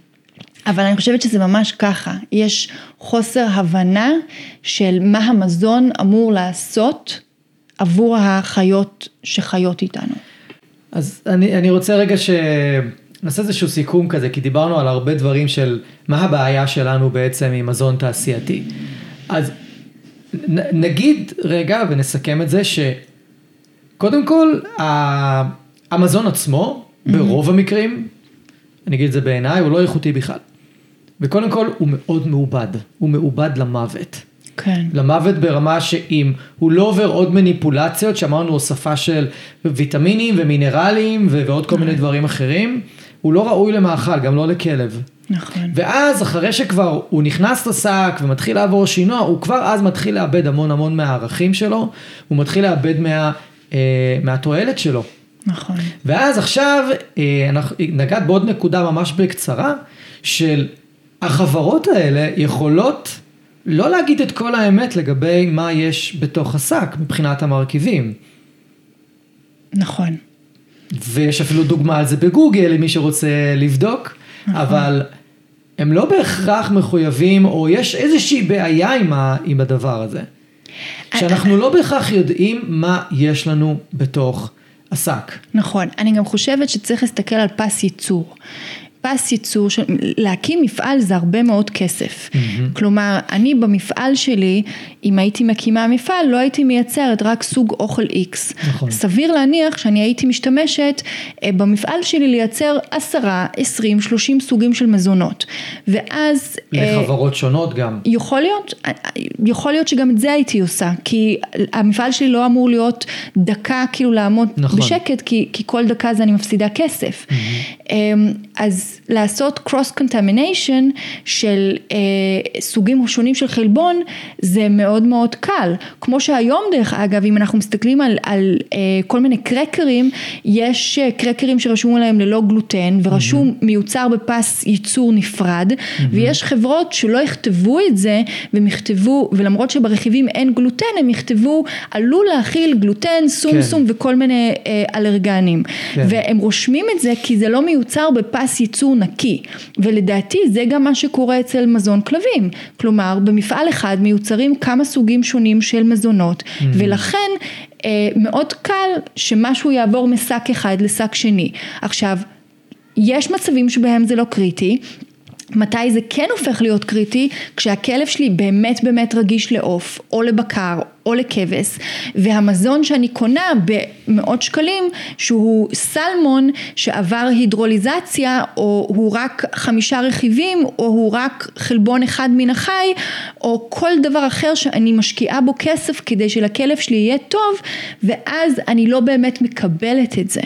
אבל אני חושבת שזה ממש ככה, יש חוסר הבנה של מה המזון אמור לעשות עבור החיות שחיות איתנו. אז אני, אני רוצה רגע שנעשה איזשהו סיכום כזה, כי דיברנו על הרבה דברים של מה הבעיה שלנו בעצם עם מזון תעשייתי. אז נ, נגיד רגע ונסכם את זה שקודם כל ה- המזון עצמו, ברוב המקרים, אני אגיד את זה בעיניי, הוא לא איכותי בכלל. וקודם כל הוא מאוד מעובד, הוא מעובד למוות. כן. למוות ברמה שאם הוא לא עובר עוד מניפולציות, שאמרנו הוספה של ויטמינים ומינרלים ו- ועוד כל מיני דברים אחרים, הוא לא ראוי למאכל, גם לא לכלב. נכון. ואז אחרי שכבר הוא נכנס לשק ומתחיל לעבור שינוע, הוא כבר אז מתחיל לאבד המון המון מהערכים שלו, הוא מתחיל לאבד מה, אה, מהתועלת שלו. נכון. ואז עכשיו, אה, אנחנו, נגעת בעוד נקודה ממש בקצרה, של החברות האלה יכולות לא להגיד את כל האמת לגבי מה יש בתוך השק מבחינת המרכיבים. נכון. ויש אפילו דוגמה על זה בגוגל למי שרוצה לבדוק, אבל הם לא בהכרח מחויבים, או יש איזושהי בעיה עם, ה, עם הדבר הזה. שאנחנו לא בהכרח יודעים מה יש לנו בתוך השק. נכון. אני גם חושבת שצריך להסתכל על פס ייצור. פס ייצור, של, להקים מפעל זה הרבה מאוד כסף. כלומר, אני במפעל שלי, אם הייתי מקימה מפעל, לא הייתי מייצרת רק סוג אוכל X. נכון. סביר להניח שאני הייתי משתמשת אה, במפעל שלי לייצר עשרה, עשרים, שלושים סוגים של מזונות. ואז... אה, לחברות שונות גם. יכול להיות, יכול להיות שגם את זה הייתי עושה, כי המפעל שלי לא אמור להיות דקה כאילו לעמוד נכון. בשקט, כי, כי כל דקה זה אני מפסידה כסף. אמ, אז לעשות cross contamination של אה, סוגים שונים של חלבון, זה מאוד מאוד קל. כמו שהיום דרך אגב, אם אנחנו מסתכלים על, על אה, כל מיני קרקרים, יש אה, קרקרים שרשום עליהם ללא גלוטן, ורשום מיוצר בפס ייצור נפרד, ויש חברות שלא יכתבו את זה, והם יכתבו, ולמרות שברכיבים אין גלוטן, הם יכתבו עלול להכיל גלוטן, סומסום וכל מיני אה, אלרגנים. כן. והם רושמים את זה כי זה לא מיוצר בפס ייצור נקי, ולדעתי זה גם מה שקורה אצל מזון כלבים, כלומר במפעל אחד מיוצרים כמה סוגים שונים של מזונות, ולכן אה, מאוד קל שמשהו יעבור משק אחד לשק שני. עכשיו, יש מצבים שבהם זה לא קריטי. מתי זה כן הופך להיות קריטי? כשהכלב שלי באמת באמת רגיש לעוף, או לבקר, או לכבש, והמזון שאני קונה במאות שקלים, שהוא סלמון שעבר הידרוליזציה, או הוא רק חמישה רכיבים, או הוא רק חלבון אחד מן החי, או כל דבר אחר שאני משקיעה בו כסף כדי שלכלב שלי יהיה טוב, ואז אני לא באמת מקבלת את זה.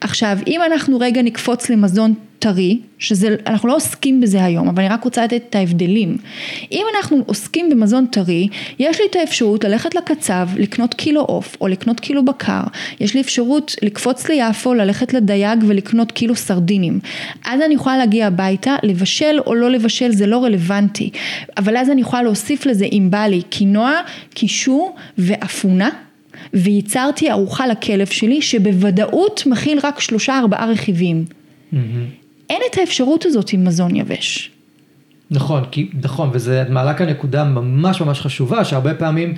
עכשיו, אם אנחנו רגע נקפוץ למזון טרי, שזה, אנחנו לא עוסקים בזה היום, אבל אני רק רוצה לתת את ההבדלים. אם אנחנו עוסקים במזון טרי, יש לי את האפשרות ללכת לקצב, לקנות קילו עוף או לקנות קילו בקר, יש לי אפשרות לקפוץ ליפו, ללכת לדייג ולקנות קילו סרדינים. אז אני יכולה להגיע הביתה, לבשל או לא לבשל זה לא רלוונטי, אבל אז אני יכולה להוסיף לזה אם בא לי קינוע, קישור ואפונה. וייצרתי ארוחה לכלב שלי שבוודאות מכיל רק שלושה ארבעה רכיבים. אין את האפשרות הזאת עם מזון יבש. נכון, כי, נכון, וזה, את מעלה כאן נקודה ממש ממש חשובה, שהרבה פעמים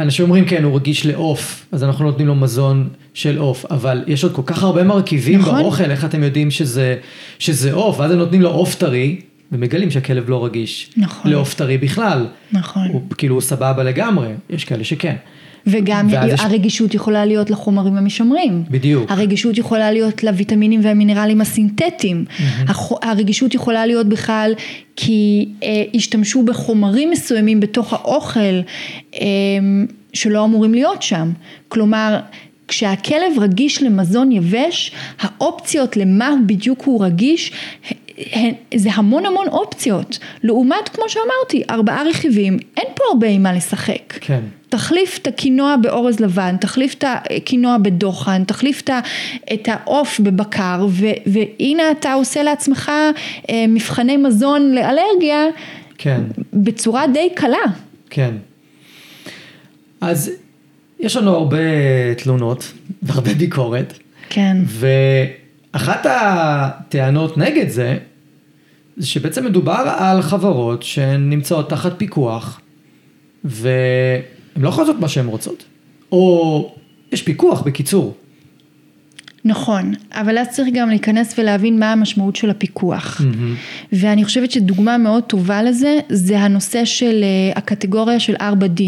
אנשים אומרים, כן, הוא רגיש לעוף, אז אנחנו נותנים לו מזון של עוף, אבל יש עוד כל כך הרבה מרכיבים נכון. באוכל, איך אתם יודעים שזה עוף, ואז הם נותנים לו עוף טרי, ומגלים שהכלב לא רגיש נכון. לעוף טרי בכלל. נכון. הוא כאילו הוא סבבה לגמרי, יש כאלה שכן. וגם ואז יש- הרגישות יכולה להיות לחומרים המשמרים. בדיוק. הרגישות יכולה להיות לוויטמינים והמינרלים הסינתטיים. הח- הרגישות יכולה להיות בכלל כי אה, השתמשו בחומרים מסוימים בתוך האוכל אה, שלא אמורים להיות שם. כלומר, כשהכלב רגיש למזון יבש, האופציות למה בדיוק הוא רגיש, זה המון המון אופציות. לעומת, כמו שאמרתי, ארבעה רכיבים, אין פה הרבה עם מה לשחק. כן. תחליף את הקינוע באורז לבן, תחליף את הקינוע בדוחן, תחליף את העוף בבקר, ו, והנה אתה עושה לעצמך אה, מבחני מזון לאלרגיה כן. בצורה די קלה. כן. אז יש לנו הרבה תלונות והרבה ביקורת, כן. ואחת הטענות נגד זה שבעצם מדובר על חברות שנמצאות תחת פיקוח, והן לא יכולות לעשות מה שהן רוצות. או יש פיקוח בקיצור. נכון, אבל אז צריך גם להיכנס ולהבין מה המשמעות של הפיקוח. ואני חושבת שדוגמה מאוד טובה לזה, זה הנושא של אה, הקטגוריה של 4D.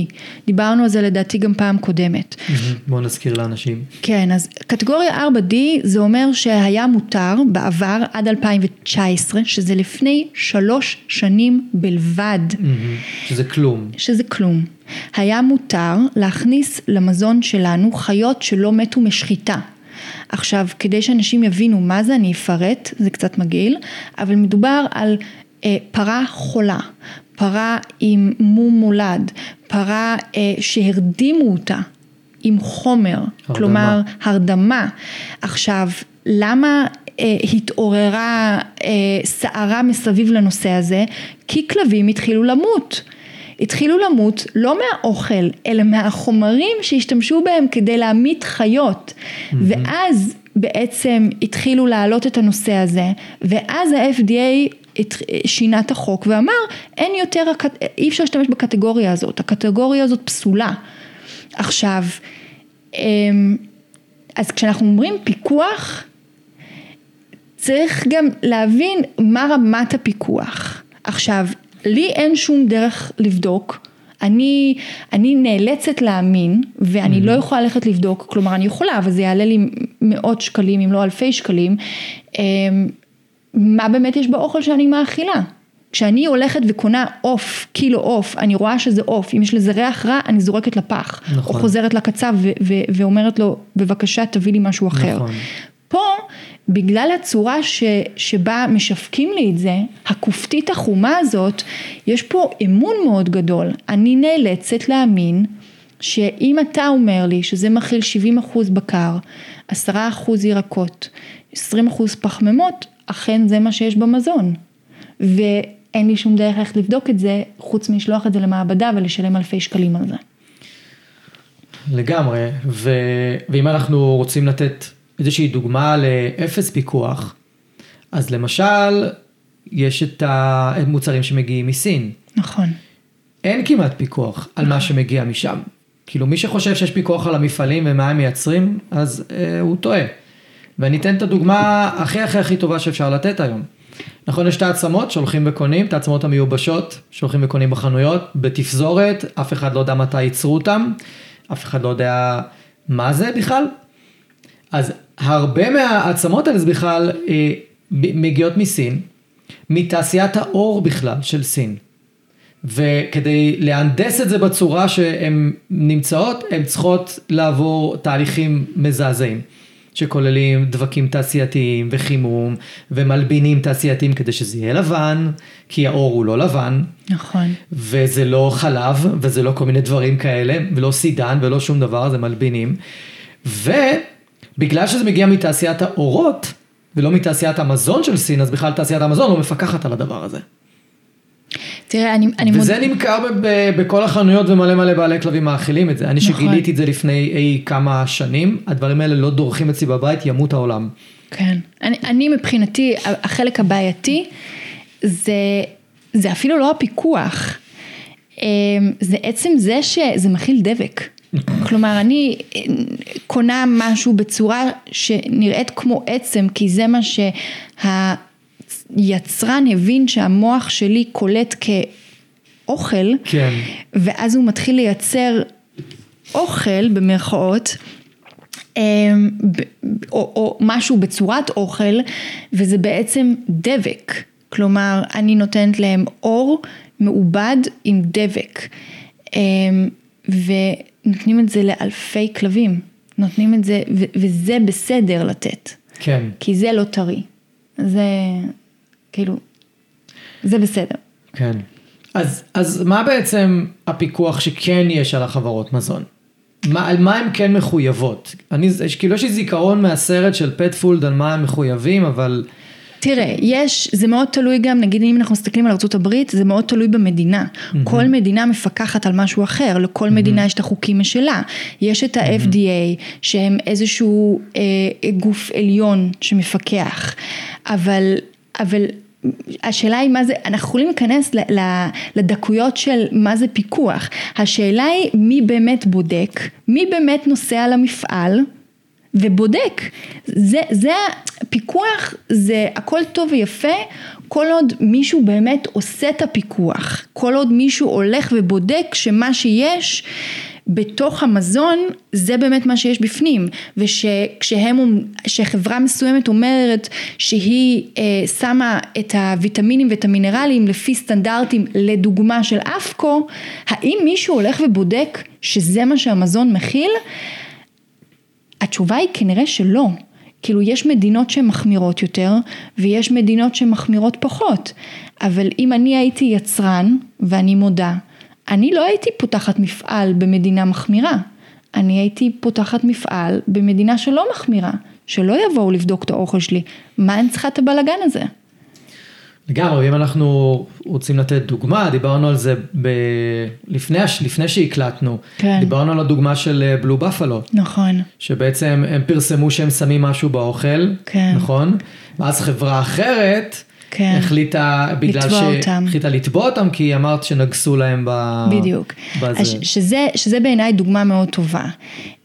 דיברנו על זה לדעתי גם פעם קודמת. בואו נזכיר לאנשים. כן, אז קטגוריה 4D זה אומר שהיה מותר בעבר עד 2019, שזה לפני שלוש שנים בלבד, שזה כלום. שזה כלום. היה מותר להכניס למזון שלנו חיות שלא מתו משחיטה. עכשיו, כדי שאנשים יבינו מה זה, אני אפרט, זה קצת מגעיל, אבל מדובר על אה, פרה חולה, פרה עם מום מולד, פרה אה, שהרדימו אותה עם חומר, הרדמה. כלומר הרדמה. עכשיו, למה אה, התעוררה אה, סערה מסביב לנושא הזה? כי כלבים התחילו למות. התחילו למות לא מהאוכל, אלא מהחומרים שהשתמשו בהם כדי להמית חיות. ואז בעצם התחילו להעלות את הנושא הזה, ואז ה-FDA שינה את החוק ואמר, אין יותר, אי אפשר להשתמש בקטגוריה הזאת, הקטגוריה הזאת פסולה. עכשיו, אמ, אז כשאנחנו אומרים פיקוח, צריך גם להבין מה רמת הפיקוח. עכשיו, לי אין שום דרך לבדוק, אני, אני נאלצת להאמין ואני לא יכולה ללכת לבדוק, כלומר אני יכולה, אבל זה יעלה לי מאות שקלים אם לא אלפי שקלים, אמ, מה באמת יש באוכל שאני מאכילה. כשאני הולכת וקונה עוף, קילו עוף, אני רואה שזה עוף, אם יש לזה ריח רע, אני זורקת לפח. נכון. או חוזרת לקצב ו- ו- ואומרת לו, בבקשה תביא לי משהו אחר. נכון. פה, בגלל הצורה ש, שבה משווקים לי את זה, הכופתית החומה הזאת, יש פה אמון מאוד גדול. אני נאלצת להאמין שאם אתה אומר לי שזה מכיל 70% בקר, 10% ירקות, 20% פחמימות, אכן זה מה שיש במזון. ואין לי שום דרך איך לבדוק את זה, חוץ מלשלוח את זה למעבדה ולשלם אלפי שקלים על זה. לגמרי, ו... ואם אנחנו רוצים לתת איזושהי דוגמה לאפס פיקוח, אז למשל, יש את המוצרים שמגיעים מסין. נכון. אין כמעט פיקוח על מה שמגיע משם. כאילו מי שחושב שיש פיקוח על המפעלים ומה הם מייצרים, אז אה, הוא טועה. ואני אתן את הדוגמה הכי הכי הכי טובה שאפשר לתת היום. נכון, יש את העצמות שהולכים וקונים, את העצמות המיובשות שהולכים וקונים בחנויות, בתפזורת, אף אחד לא יודע מתי ייצרו אותם, אף אחד לא יודע מה זה בכלל. אז הרבה מהעצמות האלה זה בכלל אה, מגיעות מסין, מתעשיית האור בכלל של סין. וכדי להנדס את זה בצורה שהן נמצאות, הן צריכות לעבור תהליכים מזעזעים, שכוללים דבקים תעשייתיים וחימום ומלבינים תעשייתיים כדי שזה יהיה לבן, כי האור הוא לא לבן, נכון. וזה לא חלב, וזה לא כל מיני דברים כאלה, ולא סידן ולא שום דבר, זה מלבינים. ובגלל שזה מגיע מתעשיית האורות, ולא מתעשיית המזון של סין, אז בכלל תעשיית המזון לא מפקחת על הדבר הזה. תראה, אני, אני וזה נמכר ב- ב- בכל החנויות ומלא מלא בעלי כלבים מאכילים את זה. אני נכון. שגיליתי את זה לפני אי כמה שנים, הדברים האלה לא דורכים אצלי בבית, ימות העולם. כן. אני, אני מבחינתי, החלק הבעייתי זה, זה אפילו לא הפיקוח. אמ, זה עצם זה שזה מכיל דבק. כלומר, אני קונה משהו בצורה שנראית כמו עצם, כי זה מה שהיצרן הבין שהמוח שלי קולט כאוכל, כן. ואז הוא מתחיל לייצר אוכל במרכאות, אמ, או, או משהו בצורת אוכל, וזה בעצם דבק. כלומר, אני נותנת להם אור מעובד עם דבק. אמ, ונותנים את זה לאלפי כלבים. נותנים את זה, וזה בסדר לתת. כן. כי זה לא טרי. זה, כאילו, זה בסדר. כן. אז, אז מה בעצם הפיקוח שכן יש על החברות מזון? מה, על מה הן כן מחויבות? אני, כאילו יש לי זיכרון מהסרט של פטפולד על מה הם מחויבים, אבל... תראה, יש, זה מאוד תלוי גם, נגיד אם אנחנו מסתכלים על ארה"ב, זה מאוד תלוי במדינה. Mm-hmm. כל מדינה מפקחת על משהו אחר, לכל mm-hmm. מדינה יש את החוקים משלה. יש את ה-FDA, mm-hmm. שהם איזשהו אה, גוף עליון שמפקח, אבל, אבל השאלה היא מה זה, אנחנו יכולים להיכנס לדקויות של מה זה פיקוח. השאלה היא מי באמת בודק, מי באמת נוסע למפעל ובודק. זה, זה פיקוח, זה הכל טוב ויפה, כל עוד מישהו באמת עושה את הפיקוח, כל עוד מישהו הולך ובודק שמה שיש בתוך המזון זה באמת מה שיש בפנים ושכשהם, כשחברה מסוימת אומרת שהיא אה, שמה את הוויטמינים ואת המינרלים לפי סטנדרטים לדוגמה של אפקו, האם מישהו הולך ובודק שזה מה שהמזון מכיל? התשובה היא כנראה שלא. כאילו יש מדינות שהן מחמירות יותר ויש מדינות שהן מחמירות פחות, אבל אם אני הייתי יצרן, ואני מודה, אני לא הייתי פותחת מפעל במדינה מחמירה, אני הייתי פותחת מפעל במדינה שלא מחמירה, שלא יבואו לבדוק את האוכל שלי, מה אני צריכה את הבלאגן הזה? לגמרי, אם אנחנו רוצים לתת דוגמה, דיברנו על זה ב... לפני, לפני שהקלטנו, כן. דיברנו על הדוגמה של בלו אה, בפלו. נכון. שבעצם הם פרסמו שהם שמים משהו באוכל, כן. נכון? ואז חברה אחרת כן. החליטה, בגלל שהחליטה לתבוע אותם, כי אמרת שנגסו להם ב... בדיוק. בזה. שזה, שזה בעיניי דוגמה מאוד טובה.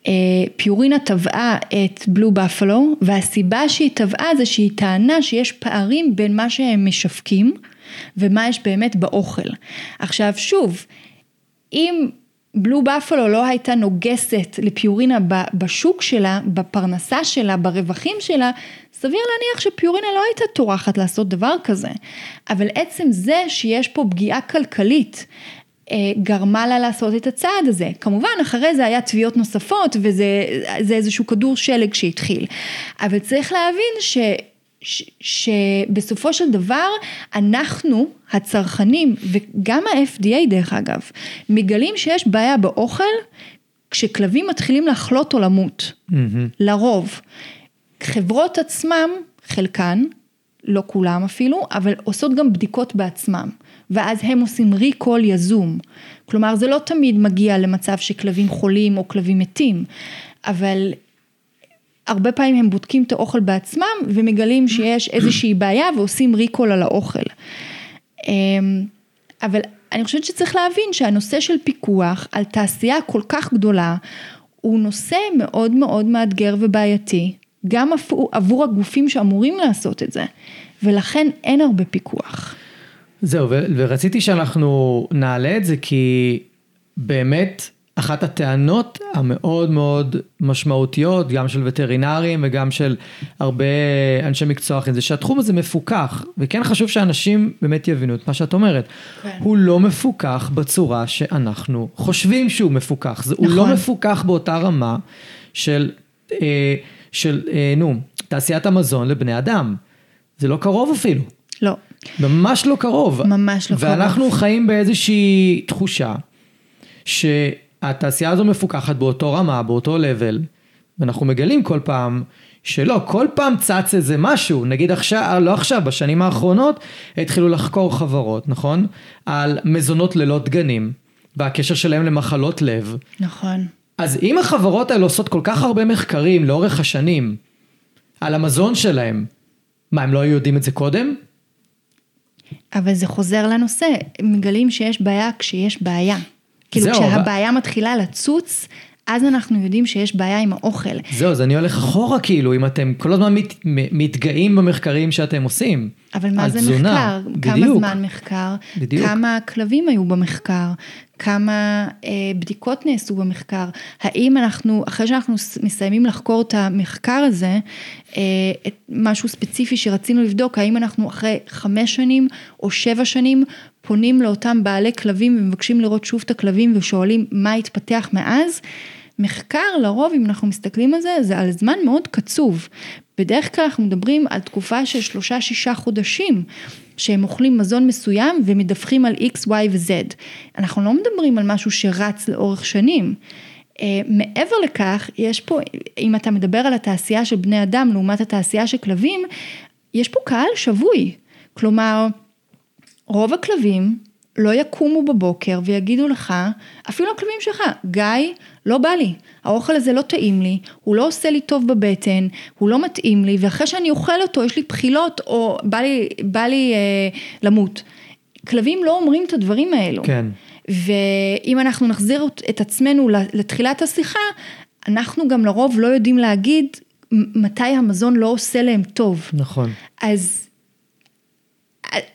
אה, פיורינה טבעה את בלו בפלו, והסיבה שהיא טבעה זה שהיא טענה שיש פערים בין מה שהם משווקים ומה יש באמת באוכל. עכשיו שוב, אם בלו בפלו לא הייתה נוגסת לפיורינה בשוק שלה, בפרנסה שלה, ברווחים שלה, סביר להניח שפיורינה לא הייתה טורחת לעשות דבר כזה. אבל עצם זה שיש פה פגיעה כלכלית אה, גרמה לה לעשות את הצעד הזה. כמובן אחרי זה היה תביעות נוספות וזה איזשהו כדור שלג שהתחיל. אבל צריך להבין ש... ש, שבסופו של דבר אנחנו הצרכנים וגם ה-FDA דרך אגב מגלים שיש בעיה באוכל כשכלבים מתחילים לחלות או למות, mm-hmm. לרוב. חברות עצמם, חלקן, לא כולם אפילו, אבל עושות גם בדיקות בעצמם. ואז הם עושים ריקול יזום. כלומר זה לא תמיד מגיע למצב שכלבים חולים או כלבים מתים, אבל הרבה פעמים הם בודקים את האוכל בעצמם ומגלים שיש איזושהי בעיה ועושים ריקול על האוכל. אמ, אבל אני חושבת שצריך להבין שהנושא של פיקוח על תעשייה כל כך גדולה הוא נושא מאוד מאוד מאתגר ובעייתי, גם עבור הגופים שאמורים לעשות את זה, ולכן אין הרבה פיקוח. זהו, ורציתי שאנחנו נעלה את זה כי באמת אחת הטענות המאוד מאוד משמעותיות, גם של וטרינרים וגם של הרבה אנשי מקצוע אחרים, זה שהתחום הזה מפוקח, וכן חשוב שאנשים באמת יבינו את מה שאת אומרת. כן. הוא לא מפוקח בצורה שאנחנו חושבים שהוא מפוקח, זה, נכון. הוא לא נכון. מפוקח באותה רמה של, אה, של אה, נו, תעשיית המזון לבני אדם. זה לא קרוב אפילו. לא. ממש לא קרוב. ממש לא ואנחנו קרוב. ואנחנו חיים באיזושהי תחושה שהתעשייה הזו מפוקחת באותו רמה, באותו לבל, ואנחנו מגלים כל פעם שלא, כל פעם צץ איזה משהו, נגיד עכשיו, לא עכשיו, בשנים האחרונות התחילו לחקור חברות, נכון? על מזונות ללא דגנים, והקשר שלהם למחלות לב. נכון. אז אם החברות האלה עושות כל כך הרבה מחקרים לאורך השנים על המזון שלהם, מה, הם לא היו יודעים את זה קודם? אבל זה חוזר לנושא, מגלים שיש בעיה כשיש בעיה. כאילו כשהבעיה. מתחילה לצוץ, אז אנחנו יודעים שיש בעיה עם האוכל. זהו, אז אני הולך אחורה כאילו, אם אתם כל הזמן מת, מתגאים במחקרים שאתם עושים. אבל מה זה התזונה, מחקר? כמה בדיוק. זמן מחקר? בדיוק. כמה כלבים היו במחקר? כמה אה, בדיקות נעשו במחקר? האם אנחנו, אחרי שאנחנו מסיימים לחקור את המחקר הזה, אה, את משהו ספציפי שרצינו לבדוק, האם אנחנו אחרי חמש שנים או שבע שנים פונים לאותם בעלי כלבים ומבקשים לראות שוב את הכלבים ושואלים מה התפתח מאז? מחקר לרוב אם אנחנו מסתכלים על זה זה על זמן מאוד קצוב. בדרך כלל אנחנו מדברים על תקופה של שלושה שישה חודשים שהם אוכלים מזון מסוים ומדווחים על x, y ו-z. אנחנו לא מדברים על משהו שרץ לאורך שנים. Uh, מעבר לכך, יש פה, אם אתה מדבר על התעשייה של בני אדם לעומת התעשייה של כלבים, יש פה קהל שבוי. כלומר, רוב הכלבים לא יקומו בבוקר ויגידו לך, אפילו הכלבים שלך, גיא, לא בא לי, האוכל הזה לא טעים לי, הוא לא עושה לי טוב בבטן, הוא לא מתאים לי, ואחרי שאני אוכל אותו יש לי בחילות או בא לי, בא לי אה, למות. כלבים לא אומרים את הדברים האלו. כן. ואם אנחנו נחזיר את עצמנו לתחילת השיחה, אנחנו גם לרוב לא יודעים להגיד מתי המזון לא עושה להם טוב. נכון. אז...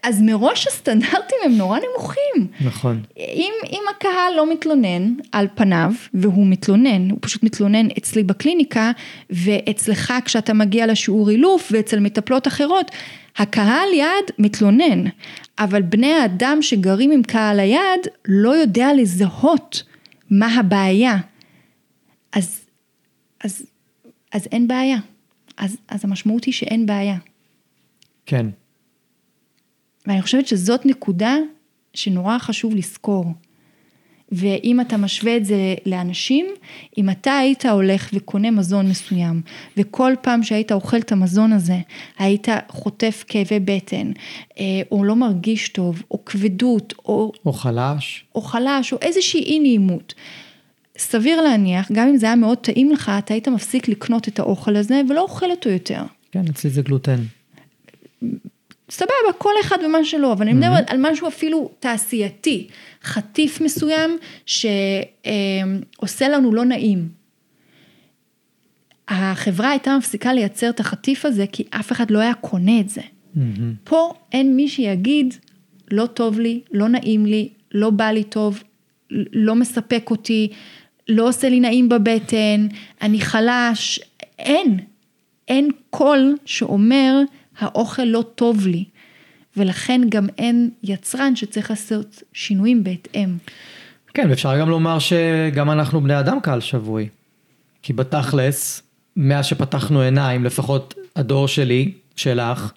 אז מראש הסטנדרטים הם נורא נמוכים. נכון. אם, אם הקהל לא מתלונן על פניו, והוא מתלונן, הוא פשוט מתלונן אצלי בקליניקה, ואצלך כשאתה מגיע לשיעור אילוף, ואצל מטפלות אחרות, הקהל יעד מתלונן, אבל בני האדם שגרים עם קהל היעד לא יודע לזהות מה הבעיה. אז, אז, אז אין בעיה. אז, אז המשמעות היא שאין בעיה. כן. ואני חושבת שזאת נקודה שנורא חשוב לזכור. ואם אתה משווה את זה לאנשים, אם אתה היית הולך וקונה מזון מסוים, וכל פעם שהיית אוכל את המזון הזה, היית חוטף כאבי בטן, או לא מרגיש טוב, או כבדות, או... או חלש. או חלש, או איזושהי אי נעימות. סביר להניח, גם אם זה היה מאוד טעים לך, אתה היית מפסיק לקנות את האוכל הזה ולא אוכל אותו יותר. כן, אצלי זה גלוטן. סבבה, כל אחד ומה שלא, אבל אני מדברת על משהו אפילו תעשייתי, חטיף מסוים שעושה לנו לא נעים. החברה הייתה מפסיקה לייצר את החטיף הזה כי אף אחד לא היה קונה את זה. פה אין מי שיגיד, לא טוב לי, לא נעים לי, לא בא לי טוב, לא מספק אותי, לא עושה לי נעים בבטן, אני חלש, אין. אין קול שאומר, האוכל לא טוב לי, ולכן גם אין יצרן שצריך לעשות שינויים בהתאם. כן, ואפשר גם לומר שגם אנחנו בני אדם קהל שבוי. כי בתכלס, מאז שפתחנו עיניים, לפחות הדור שלי, שלך,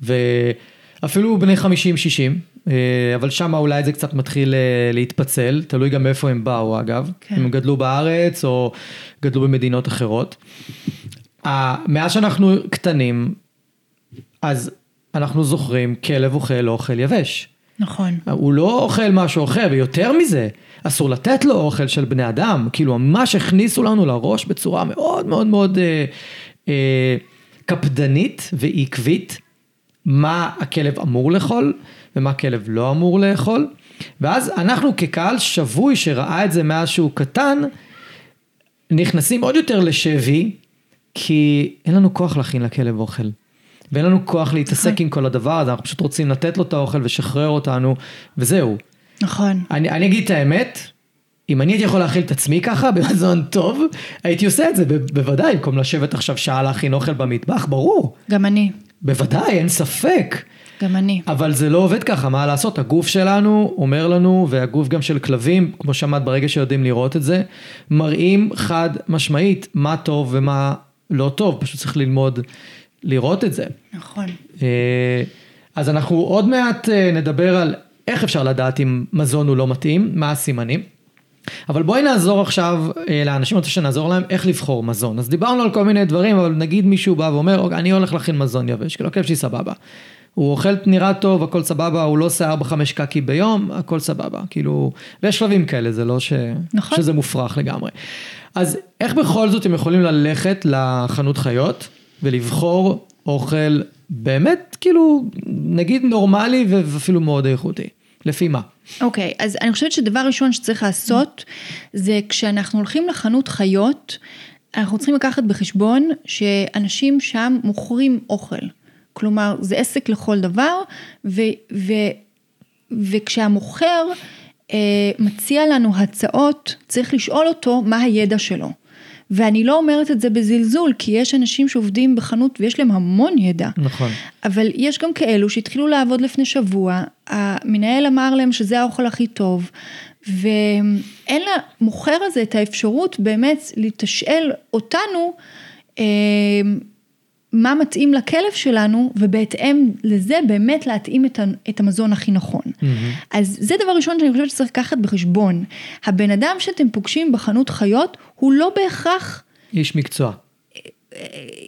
ואפילו בני 50-60, אבל שם אולי זה קצת מתחיל להתפצל, תלוי גם מאיפה הם באו אגב, כן. אם הם גדלו בארץ או גדלו במדינות אחרות. מאז שאנחנו קטנים, אז אנחנו זוכרים כלב אוכל אוכל יבש. נכון. הוא לא אוכל משהו אחר, ויותר מזה, אסור לתת לו אוכל של בני אדם, כאילו ממש הכניסו לנו לראש בצורה מאוד מאוד מאוד אה, אה, קפדנית ועקבית, מה הכלב אמור לאכול ומה הכלב לא אמור לאכול, ואז אנחנו כקהל שבוי שראה את זה מאז שהוא קטן, נכנסים עוד יותר לשבי, כי אין לנו כוח להכין לכלב אוכל. ואין לנו כוח להתעסק נכון. עם כל הדבר הזה, אנחנו פשוט רוצים לתת לו את האוכל ושחרר אותנו, וזהו. נכון. אני, אני אגיד את האמת, אם אני הייתי יכול להאכיל את עצמי ככה *laughs* במזון טוב, הייתי עושה את זה ב- בוודאי, במקום לשבת עכשיו שעה להכין אוכל במטבח, ברור. גם אני. בוודאי, אין ספק. גם אני. אבל זה לא עובד ככה, מה לעשות? הגוף שלנו אומר לנו, והגוף גם של כלבים, כמו שאמרת, ברגע שיודעים לראות את זה, מראים חד משמעית מה טוב ומה לא טוב, פשוט צריך ללמוד לראות את זה. נכון. אז אנחנו עוד מעט נדבר על איך אפשר לדעת אם מזון הוא לא מתאים, מה הסימנים. אבל בואי נעזור עכשיו לאנשים, אני רוצה שנעזור להם איך לבחור מזון. אז דיברנו על כל מיני דברים, אבל נגיד מישהו בא ואומר, אוקיי, אני הולך להכין מזון יבש, כאילו הכיף שלי סבבה. הוא אוכל נראה טוב, הכל סבבה, הוא לא עושה 4-5 קקי ביום, הכל סבבה. כאילו, ויש שלבים כאלה, זה לא ש... נכון. שזה מופרך לגמרי. אז איך בכל זאת הם יכולים ללכת לחנות חיות ולבחור אוכל באמת, כאילו, נגיד נורמלי ואפילו מאוד איכותי? לפי מה? אוקיי, okay, אז אני חושבת שדבר ראשון שצריך לעשות, זה כשאנחנו הולכים לחנות חיות, אנחנו צריכים לקחת בחשבון שאנשים שם מוכרים אוכל. כלומר, זה עסק לכל דבר, ו, ו, וכשהמוכר אה, מציע לנו הצעות, צריך לשאול אותו מה הידע שלו. ואני לא אומרת את זה בזלזול, כי יש אנשים שעובדים בחנות ויש להם המון ידע. נכון. אבל יש גם כאלו שהתחילו לעבוד לפני שבוע, המנהל אמר להם שזה האוכל הכי טוב, ואין למוכר הזה את האפשרות באמת לתשאל אותנו אה, מה מתאים לכלב שלנו, ובהתאם לזה באמת להתאים את המזון הכי נכון. Mm-hmm. אז זה דבר ראשון שאני חושבת שצריך לקחת בחשבון. הבן אדם שאתם פוגשים בחנות חיות, הוא לא בהכרח... איש מקצוע.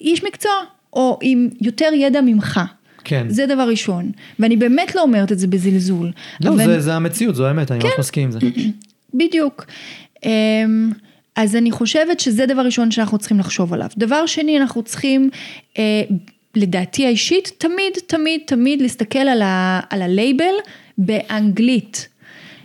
איש מקצוע, או עם יותר ידע ממך. כן. זה דבר ראשון. ואני באמת לא אומרת את זה בזלזול. לא, אבל... זה, זה המציאות, זו האמת, אני כן. ממש מסכים עם זה. *clears throat* בדיוק. אז אני חושבת שזה דבר ראשון שאנחנו צריכים לחשוב עליו. דבר שני, אנחנו צריכים, אה, לדעתי האישית, תמיד, תמיד, תמיד להסתכל על, ה, על הלייבל באנגלית.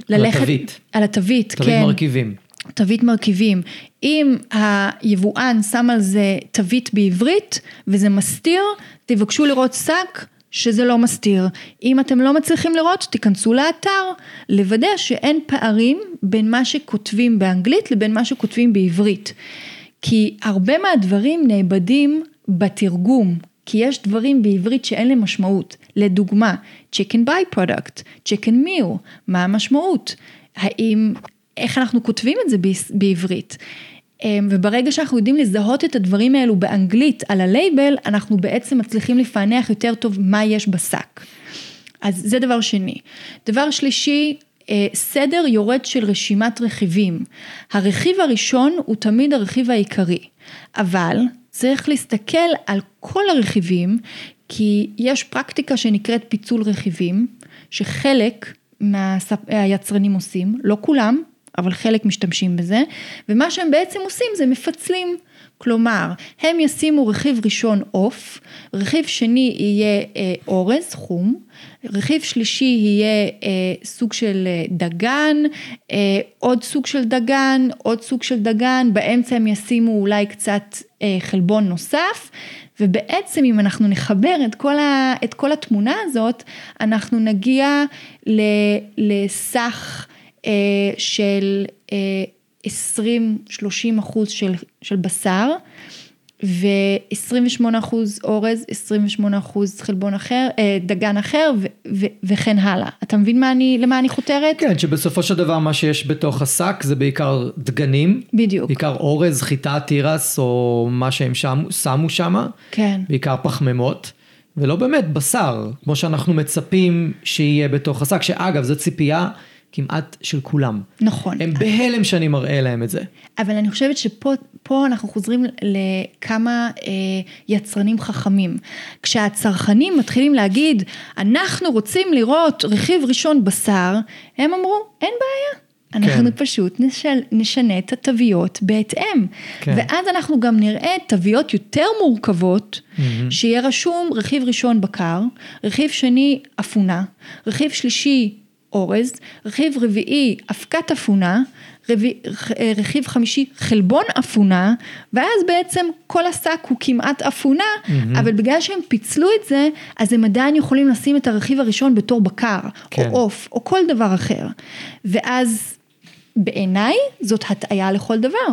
על ללכת, התווית. על התווית, כן. תווית מרכיבים. תווית מרכיבים. אם היבואן שם על זה תווית בעברית וזה מסתיר, תבקשו לראות שק שזה לא מסתיר. אם אתם לא מצליחים לראות, תיכנסו לאתר, לוודא שאין פערים בין מה שכותבים באנגלית לבין מה שכותבים בעברית. כי הרבה מהדברים נאבדים בתרגום, כי יש דברים בעברית שאין להם משמעות. לדוגמה, chicken by product, chicken meal, מה המשמעות? האם, איך אנחנו כותבים את זה בעברית? אמ, וברגע שאנחנו יודעים לזהות את הדברים האלו באנגלית על הלייבל, אנחנו בעצם מצליחים לפענח יותר טוב מה יש בשק. אז זה דבר שני. דבר שלישי, אה, סדר יורד של רשימת רכיבים. הרכיב הראשון הוא תמיד הרכיב העיקרי, אבל צריך להסתכל על כל הרכיבים, כי יש פרקטיקה שנקראת פיצול רכיבים, שחלק מהיצרנים עושים, לא כולם, אבל חלק משתמשים בזה, ומה שהם בעצם עושים זה מפצלים. כלומר, הם ישימו רכיב ראשון עוף, רכיב שני יהיה אה, אורז, חום, רכיב שלישי יהיה אה, סוג של אה, דגן, אה, עוד סוג של דגן, עוד סוג של דגן, באמצע הם ישימו אולי קצת אה, חלבון נוסף, ובעצם אם אנחנו נחבר את כל, ה, את כל התמונה הזאת, אנחנו נגיע לסך אה, של 20-30 אה, אחוז של, של בשר ו-28 אחוז אורז, 28 אחוז חלבון אחר, אה, דגן אחר ו- ו- וכן הלאה. אתה מבין מה אני, למה אני חותרת? כן, שבסופו של דבר מה שיש בתוך השק זה בעיקר דגנים. בדיוק. בעיקר אורז, חיטה, תירס או מה שהם שמו, שמו שם. כן. בעיקר פחמימות. ולא באמת בשר, כמו שאנחנו מצפים שיהיה בתוך השק, שאגב, זו ציפייה כמעט של כולם. נכון. הם בהלם שאני מראה להם את זה. אבל אני חושבת שפה אנחנו חוזרים לכמה אה, יצרנים חכמים. כשהצרכנים מתחילים להגיד, אנחנו רוצים לראות רכיב ראשון בשר, הם אמרו, אין בעיה. אנחנו כן. פשוט נשל, נשנה את התוויות בהתאם. כן. ואז אנחנו גם נראה תוויות יותר מורכבות, mm-hmm. שיהיה רשום רכיב ראשון בקר, רכיב שני אפונה, רכיב שלישי אורז, רכיב רביעי אבקת אפונה, רכיב חמישי חלבון אפונה, ואז בעצם כל השק הוא כמעט אפונה, mm-hmm. אבל בגלל שהם פיצלו את זה, אז הם עדיין יכולים לשים את הרכיב הראשון בתור בקר, כן. או עוף, או כל דבר אחר. ואז בעיניי זאת הטעיה לכל דבר.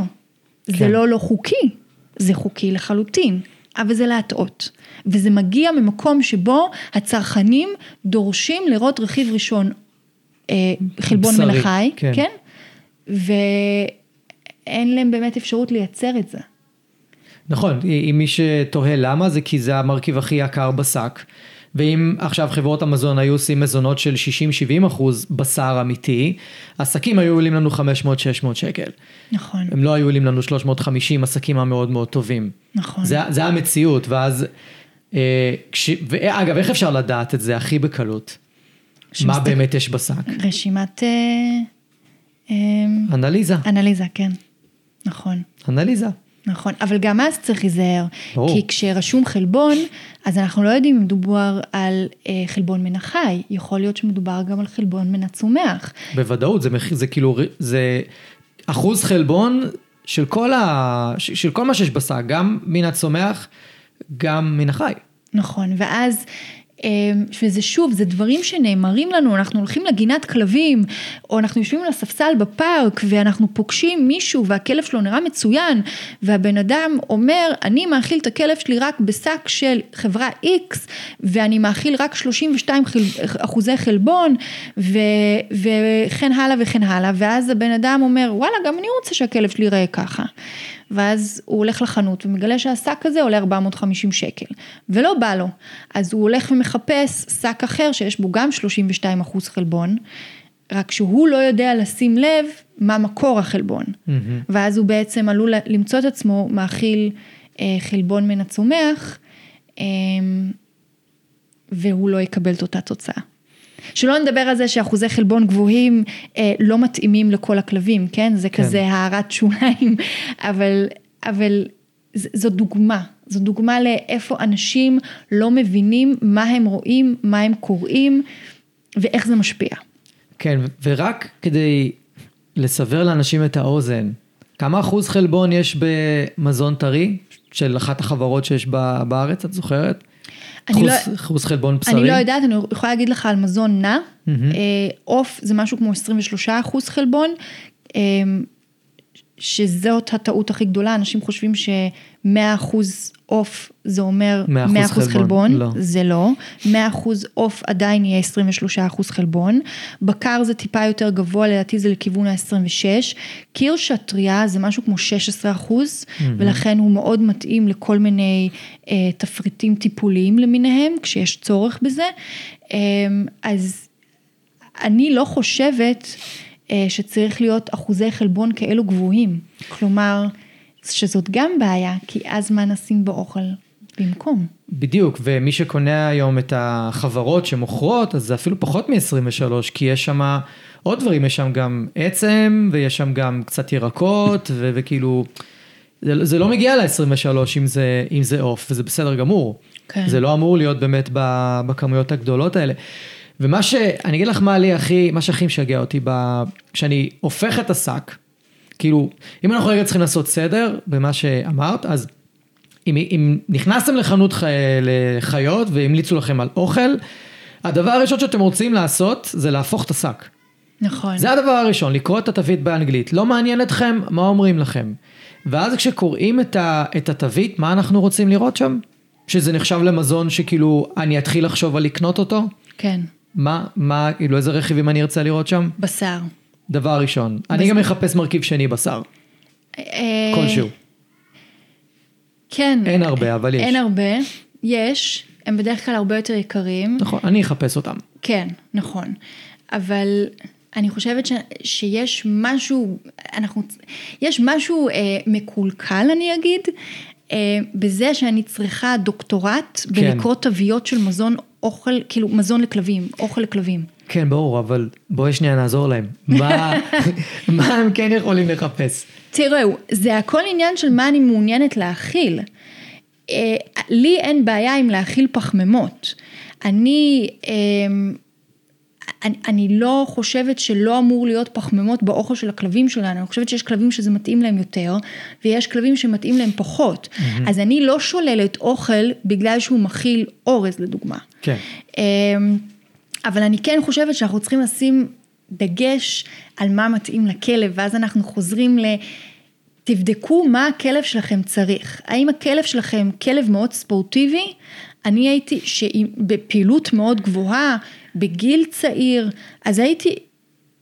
כן. זה לא לא חוקי, זה חוקי לחלוטין, אבל זה להטעות. וזה מגיע ממקום שבו הצרכנים דורשים לראות רכיב ראשון אה, חלבון מן החי, כן, כן? ואין להם באמת אפשרות לייצר את זה. נכון, אם מי שתוהה למה זה כי זה המרכיב הכי יקר בשק. ואם עכשיו חברות המזון היו עושים מזונות של 60-70 אחוז בשר אמיתי, השקים היו עולים לנו 500-600 שקל. נכון. הם לא היו עולים לנו 350 השקים המאוד מאוד טובים. נכון. זה, זה המציאות, ואז, אה, כש, ואגב, איך אפשר לדעת את זה הכי בקלות? מה באמת יש בשק? רשימת... אה, אה, אנליזה. אנליזה, כן. נכון. אנליזה. נכון, אבל גם אז צריך להיזהר, כי כשרשום חלבון, אז אנחנו לא יודעים אם מדובר על אה, חלבון מן החי, יכול להיות שמדובר גם על חלבון מן הצומח. בוודאות, זה, זה כאילו, זה אחוז חלבון של כל, ה, של כל מה שיש בשק, גם מן הצומח, גם מן החי. נכון, ואז... אמ, וזה שוב, זה דברים שנאמרים לנו, אנחנו הולכים לגינת כלבים, או אנחנו יושבים על הספסל בפארק, ואנחנו פוגשים מישהו והכלב שלו נראה מצוין, והבן אדם אומר, אני מאכיל את הכלב שלי רק בשק של חברה X, ואני מאכיל רק 32 חל... אחוזי חלבון, ו... וכן הלאה וכן הלאה, ואז הבן אדם אומר, וואלה, גם אני רוצה שהכלב שלי ייראה ככה. ואז הוא הולך לחנות ומגלה שהשק הזה עולה 450 שקל, ולא בא לו. אז הוא הולך ומחפש שק אחר שיש בו גם 32 אחוז חלבון, רק שהוא לא יודע לשים לב מה מקור החלבון. Mm-hmm. ואז הוא בעצם עלול למצוא את עצמו מאכיל אה, חלבון מן הצומח, אה, והוא לא יקבל את אותה תוצאה. שלא נדבר על זה שאחוזי חלבון גבוהים אה, לא מתאימים לכל הכלבים, כן? זה כן. כזה הערת שוליים, אבל, אבל זו דוגמה, זו דוגמה לאיפה אנשים לא מבינים מה הם רואים, מה הם קוראים ואיך זה משפיע. כן, ורק כדי לסבר לאנשים את האוזן, כמה אחוז חלבון יש במזון טרי של אחת החברות שיש בארץ, את זוכרת? אחוז, לא, חלבון בשרי? אני לא יודעת, אני יכולה להגיד לך על מזון נע. עוף mm-hmm. זה משהו כמו 23 אחוז חלבון. שזאת הטעות הכי גדולה, אנשים חושבים ש-100% עוף זה אומר 100% חלבון, חלבון. לא. זה לא, 100% עוף עדיין יהיה 23% חלבון, בקר זה טיפה יותר גבוה, לדעתי זה לכיוון ה-26, קירש הטריה זה משהו כמו 16%, mm-hmm. ולכן הוא מאוד מתאים לכל מיני אה, תפריטים טיפוליים למיניהם, כשיש צורך בזה, אה, אז אני לא חושבת, שצריך להיות אחוזי חלבון כאלו גבוהים. כלומר, שזאת גם בעיה, כי אז מה נשים באוכל במקום? בדיוק, ומי שקונה היום את החברות שמוכרות, אז זה אפילו פחות מ-23, כי יש שם עוד דברים, יש שם גם עצם, ויש שם גם קצת ירקות, ו- וכאילו, זה, זה לא מגיע ל-23 אם זה, אם זה עוף, וזה בסדר גמור. כן. זה לא אמור להיות באמת בכמויות הגדולות האלה. ומה ש... אני אגיד לך מה לי הכי, מה שהכי משגע אותי, ב... כשאני הופך את השק, כאילו, אם אנחנו רגע צריכים לעשות סדר במה שאמרת, אז אם, אם נכנסתם לחנות ח... לחיות והמליצו לכם על אוכל, הדבר הראשון שאתם רוצים לעשות זה להפוך את השק. נכון. זה הדבר הראשון, לקרוא את התווית באנגלית. לא מעניין אתכם מה אומרים לכם. ואז כשקוראים את, ה... את התווית, מה אנחנו רוצים לראות שם? שזה נחשב למזון שכאילו אני אתחיל לחשוב על לקנות אותו? כן. מה, מה, כאילו איזה רכיבים אני ארצה לראות שם? בשר. דבר ראשון. בשר. אני גם מחפש מרכיב שני בשר. אה, כלשהו. כן. אין הרבה, אבל יש. אין הרבה, יש, הם בדרך כלל הרבה יותר יקרים. נכון, אני אחפש אותם. כן, נכון. אבל אני חושבת ש, שיש משהו, אנחנו, יש משהו אה, מקולקל אני אגיד, אה, בזה שאני צריכה דוקטורט כן. בלקרוא תוויות של מזון אוכל, כאילו מזון לכלבים, אוכל לכלבים. כן, ברור, אבל בואי שנייה נעזור להם. מה, *laughs* מה הם כן יכולים לחפש? תראו, זה הכל עניין של מה אני מעוניינת להכיל. אה, לי אין בעיה עם להכיל פחמימות. אני, אמ, אני, אני לא חושבת שלא אמור להיות פחמימות באוכל של הכלבים שלנו, אני חושבת שיש כלבים שזה מתאים להם יותר, ויש כלבים שמתאים להם פחות. Mm-hmm. אז אני לא שוללת אוכל בגלל שהוא מכיל אורז לדוגמה. כן. אמ, אבל אני כן חושבת שאנחנו צריכים לשים דגש על מה מתאים לכלב, ואז אנחנו חוזרים ל... תבדקו מה הכלב שלכם צריך. האם הכלב שלכם כלב מאוד ספורטיבי? אני הייתי, שבפעילות מאוד גבוהה, בגיל צעיר, אז הייתי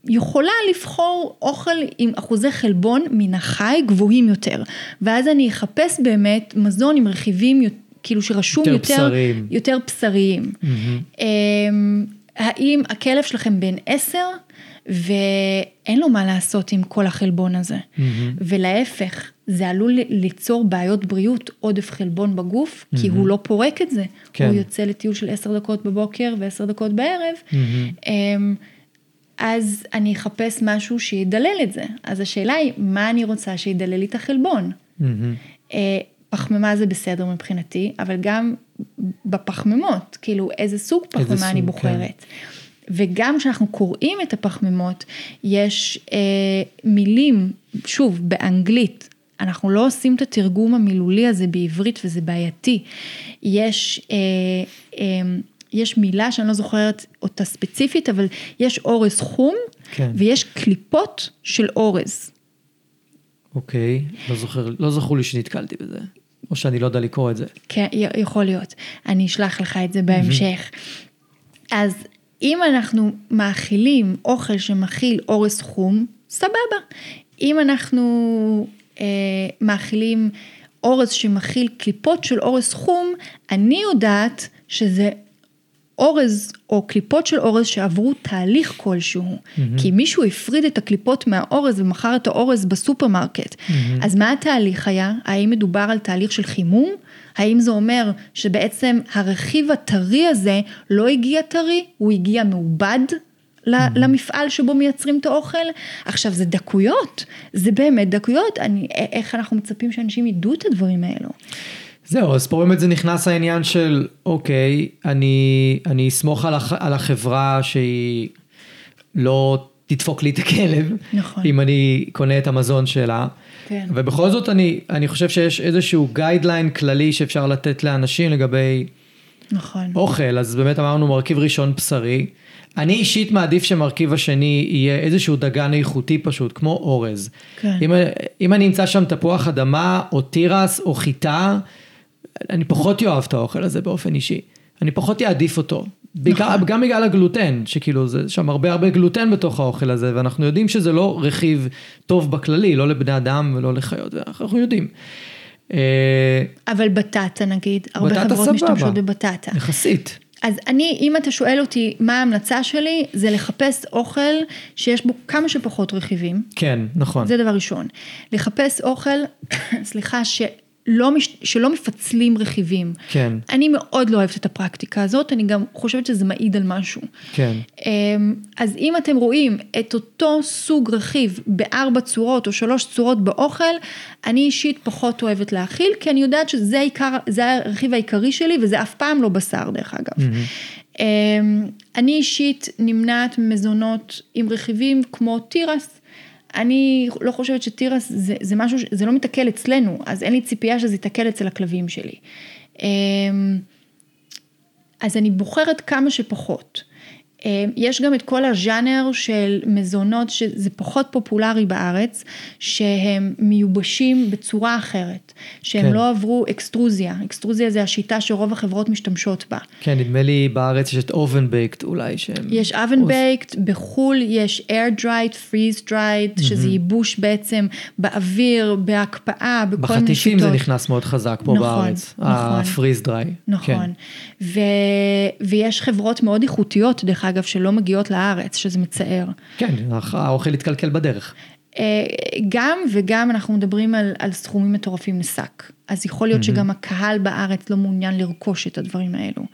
יכולה לבחור אוכל עם אחוזי חלבון מן החי גבוהים יותר. ואז אני אחפש באמת מזון עם רכיבים כאילו שרשום יותר, יותר בשריים. יותר בשריים. Mm-hmm. האם הכלב שלכם בן עשר ואין לו מה לעשות עם כל החלבון הזה. Mm-hmm. ולהפך, זה עלול ליצור בעיות בריאות, עודף חלבון בגוף, mm-hmm. כי הוא לא פורק את זה. כן. הוא יוצא לטיול של עשר דקות בבוקר ועשר דקות בערב. Mm-hmm. אז אני אחפש משהו שידלל את זה. אז השאלה היא, מה אני רוצה שידלל לי את החלבון? Mm-hmm. פחמימה זה בסדר מבחינתי, אבל גם בפחמימות, כאילו איזה סוג פחמימה איזה אני סוג, בוחרת. כן. וגם כשאנחנו קוראים את הפחמימות, יש אה, מילים, שוב, באנגלית, אנחנו לא עושים את התרגום המילולי הזה בעברית וזה בעייתי. יש, אה, אה, יש מילה שאני לא זוכרת אותה ספציפית, אבל יש אורז חום כן. ויש קליפות של אורז. אוקיי, לא זוכר, לא זכור לי שנתקלתי בזה. או שאני לא יודע לקרוא את זה. כן, יכול להיות. אני אשלח לך את זה בהמשך. אז אם אנחנו מאכילים אוכל שמכיל אורז חום, סבבה. אם אנחנו אה, מאכילים אורז שמכיל קליפות של אורז חום, אני יודעת שזה אורז או קליפות של אורז שעברו תהליך כלשהו. Mm-hmm. כי מישהו הפריד את הקליפות מהאורז ומכר את האורז בסופרמרקט. Mm-hmm. אז מה התהליך היה? האם מדובר על תהליך של חימום? האם זה אומר שבעצם הרכיב הטרי הזה לא הגיע טרי, הוא הגיע מעובד ל- למפעל שבו מייצרים את האוכל? עכשיו זה דקויות, זה באמת דקויות, אני, איך אנחנו מצפים שאנשים ידעו את הדברים האלו? זהו, אז פה באמת זה נכנס העניין של, אוקיי, אני, אני אסמוך על, הח, על החברה שהיא לא תדפוק לי את הכלב, נכון. אם אני קונה את המזון שלה. כן. ובכל זאת אני, אני חושב שיש איזשהו גיידליין כללי שאפשר לתת לאנשים לגבי נכון. אוכל, אז באמת אמרנו מרכיב ראשון בשרי. אני אישית מעדיף שמרכיב השני יהיה איזשהו דגן איכותי פשוט, כמו אורז. כן. אם, אם אני אמצא שם תפוח אדמה, או תירס, או חיטה, אני פחות אוהב את האוכל הזה באופן אישי. אני פחות אעדיף אותו. בעיקר, נכון. גם בגלל הגלוטן, שכאילו זה שם הרבה הרבה גלוטן בתוך האוכל הזה, ואנחנו יודעים שזה לא רכיב טוב בכללי, לא לבני אדם ולא לחיות, אנחנו יודעים. אה, אבל בטטה נגיד, הרבה חברות סבבה. משתמשות בבטטה. יחסית. אז אני, אם אתה שואל אותי מה ההמלצה שלי, זה לחפש אוכל שיש בו כמה שפחות רכיבים. כן, נכון. זה דבר ראשון. לחפש אוכל, *coughs* סליחה, שלא, מש, שלא מפצלים רכיבים. כן. אני מאוד לא אוהבת את הפרקטיקה הזאת, אני גם חושבת שזה מעיד על משהו. כן. אמ, אז אם אתם רואים את אותו סוג רכיב בארבע צורות או שלוש צורות באוכל, אני אישית פחות אוהבת להאכיל, כי אני יודעת שזה העיקר, זה הרכיב העיקרי שלי וזה אף פעם לא בשר דרך אגב. אמ, אני אישית נמנעת ממזונות עם רכיבים כמו תירס. אני לא חושבת שתירס זה, זה משהו, זה לא מתעכל אצלנו, אז אין לי ציפייה שזה יתעכל אצל הכלבים שלי. אמ, אז אני בוחרת כמה שפחות. אה, יש גם את כל הז'אנר של מזונות שזה פחות פופולרי בארץ, שהם מיובשים בצורה אחרת, שהם כן. לא עברו אקסטרוזיה, אקסטרוזיה זה השיטה שרוב החברות משתמשות בה. כן, נדמה לי בארץ יש את אובן בייקט אולי שהם... יש oven baked, בחו"ל יש air dried, freeze dried, שזה ייבוש בעצם באוויר, בהקפאה, בכל מיני שיטות. בחטיפים זה נכנס מאוד חזק פה נכון, בארץ. נכון. הפריז דריי. נכון, ו... ויש חברות מאוד איכותיות, דרך אגב, שלא מגיעות לארץ, שזה מצער. כן, האוכל התקלקל בדרך. אה, גם וגם אנחנו מדברים על, על סכומים מטורפים לשק. אז יכול להיות שגם הקהל בארץ לא מעוניין לרכוש את הדברים האלו.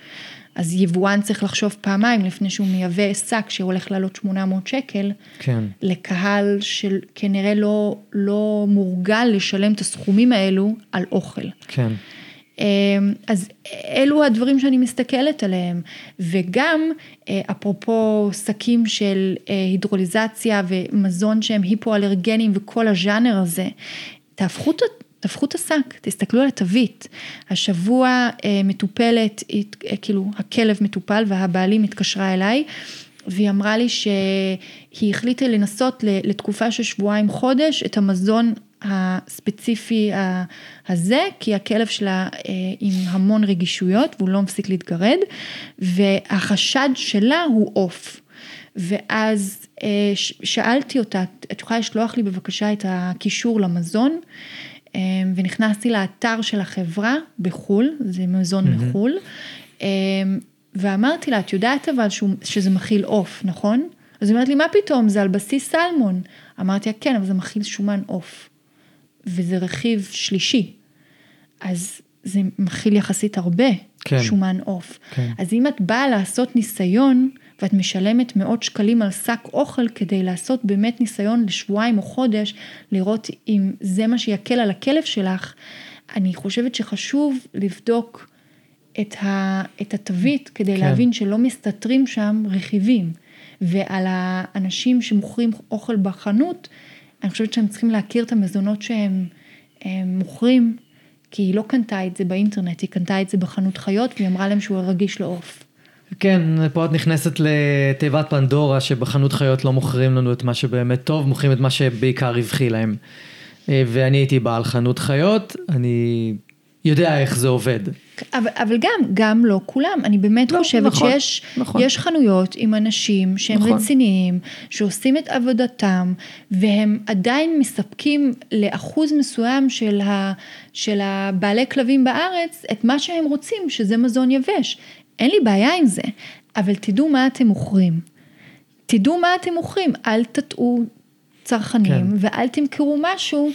אז יבואן צריך לחשוב פעמיים לפני שהוא מייבא שק שהולך לעלות 800 שקל, כן. לקהל שכנראה לא, לא מורגל לשלם את הסכומים האלו על אוכל. כן. אמ, אז אלו הדברים שאני מסתכלת עליהם, וגם אה, אפרופו שקים של אה, הידרוליזציה ומזון שהם היפואלרגנים וכל הז'אנר הזה, תהפכו את תהפכו את השק, תסתכלו על התווית. השבוע אה, מטופלת, הת- אה, כאילו הכלב מטופל והבעלים התקשרה אליי. והיא אמרה לי שהיא החליטה לנסות לתקופה של שבועיים חודש את המזון הספציפי הזה, כי הכלב שלה אה, עם המון רגישויות והוא לא מפסיק להתגרד, והחשד שלה הוא עוף. ואז אה, שאלתי אותה, את יכולה לשלוח לי בבקשה את הקישור למזון? אה, ונכנסתי לאתר של החברה בחו"ל, זה מזון מחו"ל, אה, ואמרתי לה, את יודעת אבל שהוא, שזה מכיל עוף, נכון? אז היא אומרת לי, מה פתאום, זה על בסיס סלמון. אמרתי לה, כן, אבל זה מכיל שומן עוף. וזה רכיב שלישי. אז זה מכיל יחסית הרבה כן. שומן עוף. כן. אז אם את באה לעשות ניסיון, ואת משלמת מאות שקלים על שק אוכל כדי לעשות באמת ניסיון לשבועיים או חודש, לראות אם זה מה שיקל על הכלב שלך, אני חושבת שחשוב לבדוק את, ה, את התווית כדי כן. להבין שלא מסתתרים שם רכיבים. ועל האנשים שמוכרים אוכל בחנות, אני חושבת שהם צריכים להכיר את המזונות שהם הם מוכרים, כי היא לא קנתה את זה באינטרנט, היא קנתה את זה בחנות חיות, והיא אמרה להם שהוא רגיש לעוף. כן, פה את נכנסת לתיבת פנדורה, שבחנות חיות לא מוכרים לנו את מה שבאמת טוב, מוכרים את מה שבעיקר רווחי להם. אה, ואני הייתי בעל חנות חיות, אני יודע איך זה עובד. אבל, אבל גם, גם לא כולם, אני באמת לא, חושבת נכון, שיש נכון. יש חנויות עם אנשים שהם נכון. רציניים, שעושים את עבודתם, והם עדיין מספקים לאחוז מסוים של, ה, של הבעלי כלבים בארץ את מה שהם רוצים, שזה מזון יבש. אין לי בעיה עם זה, אבל תדעו מה אתם מוכרים. תדעו מה אתם מוכרים, אל תטעו צרכנים, כן. ואל תמכרו משהו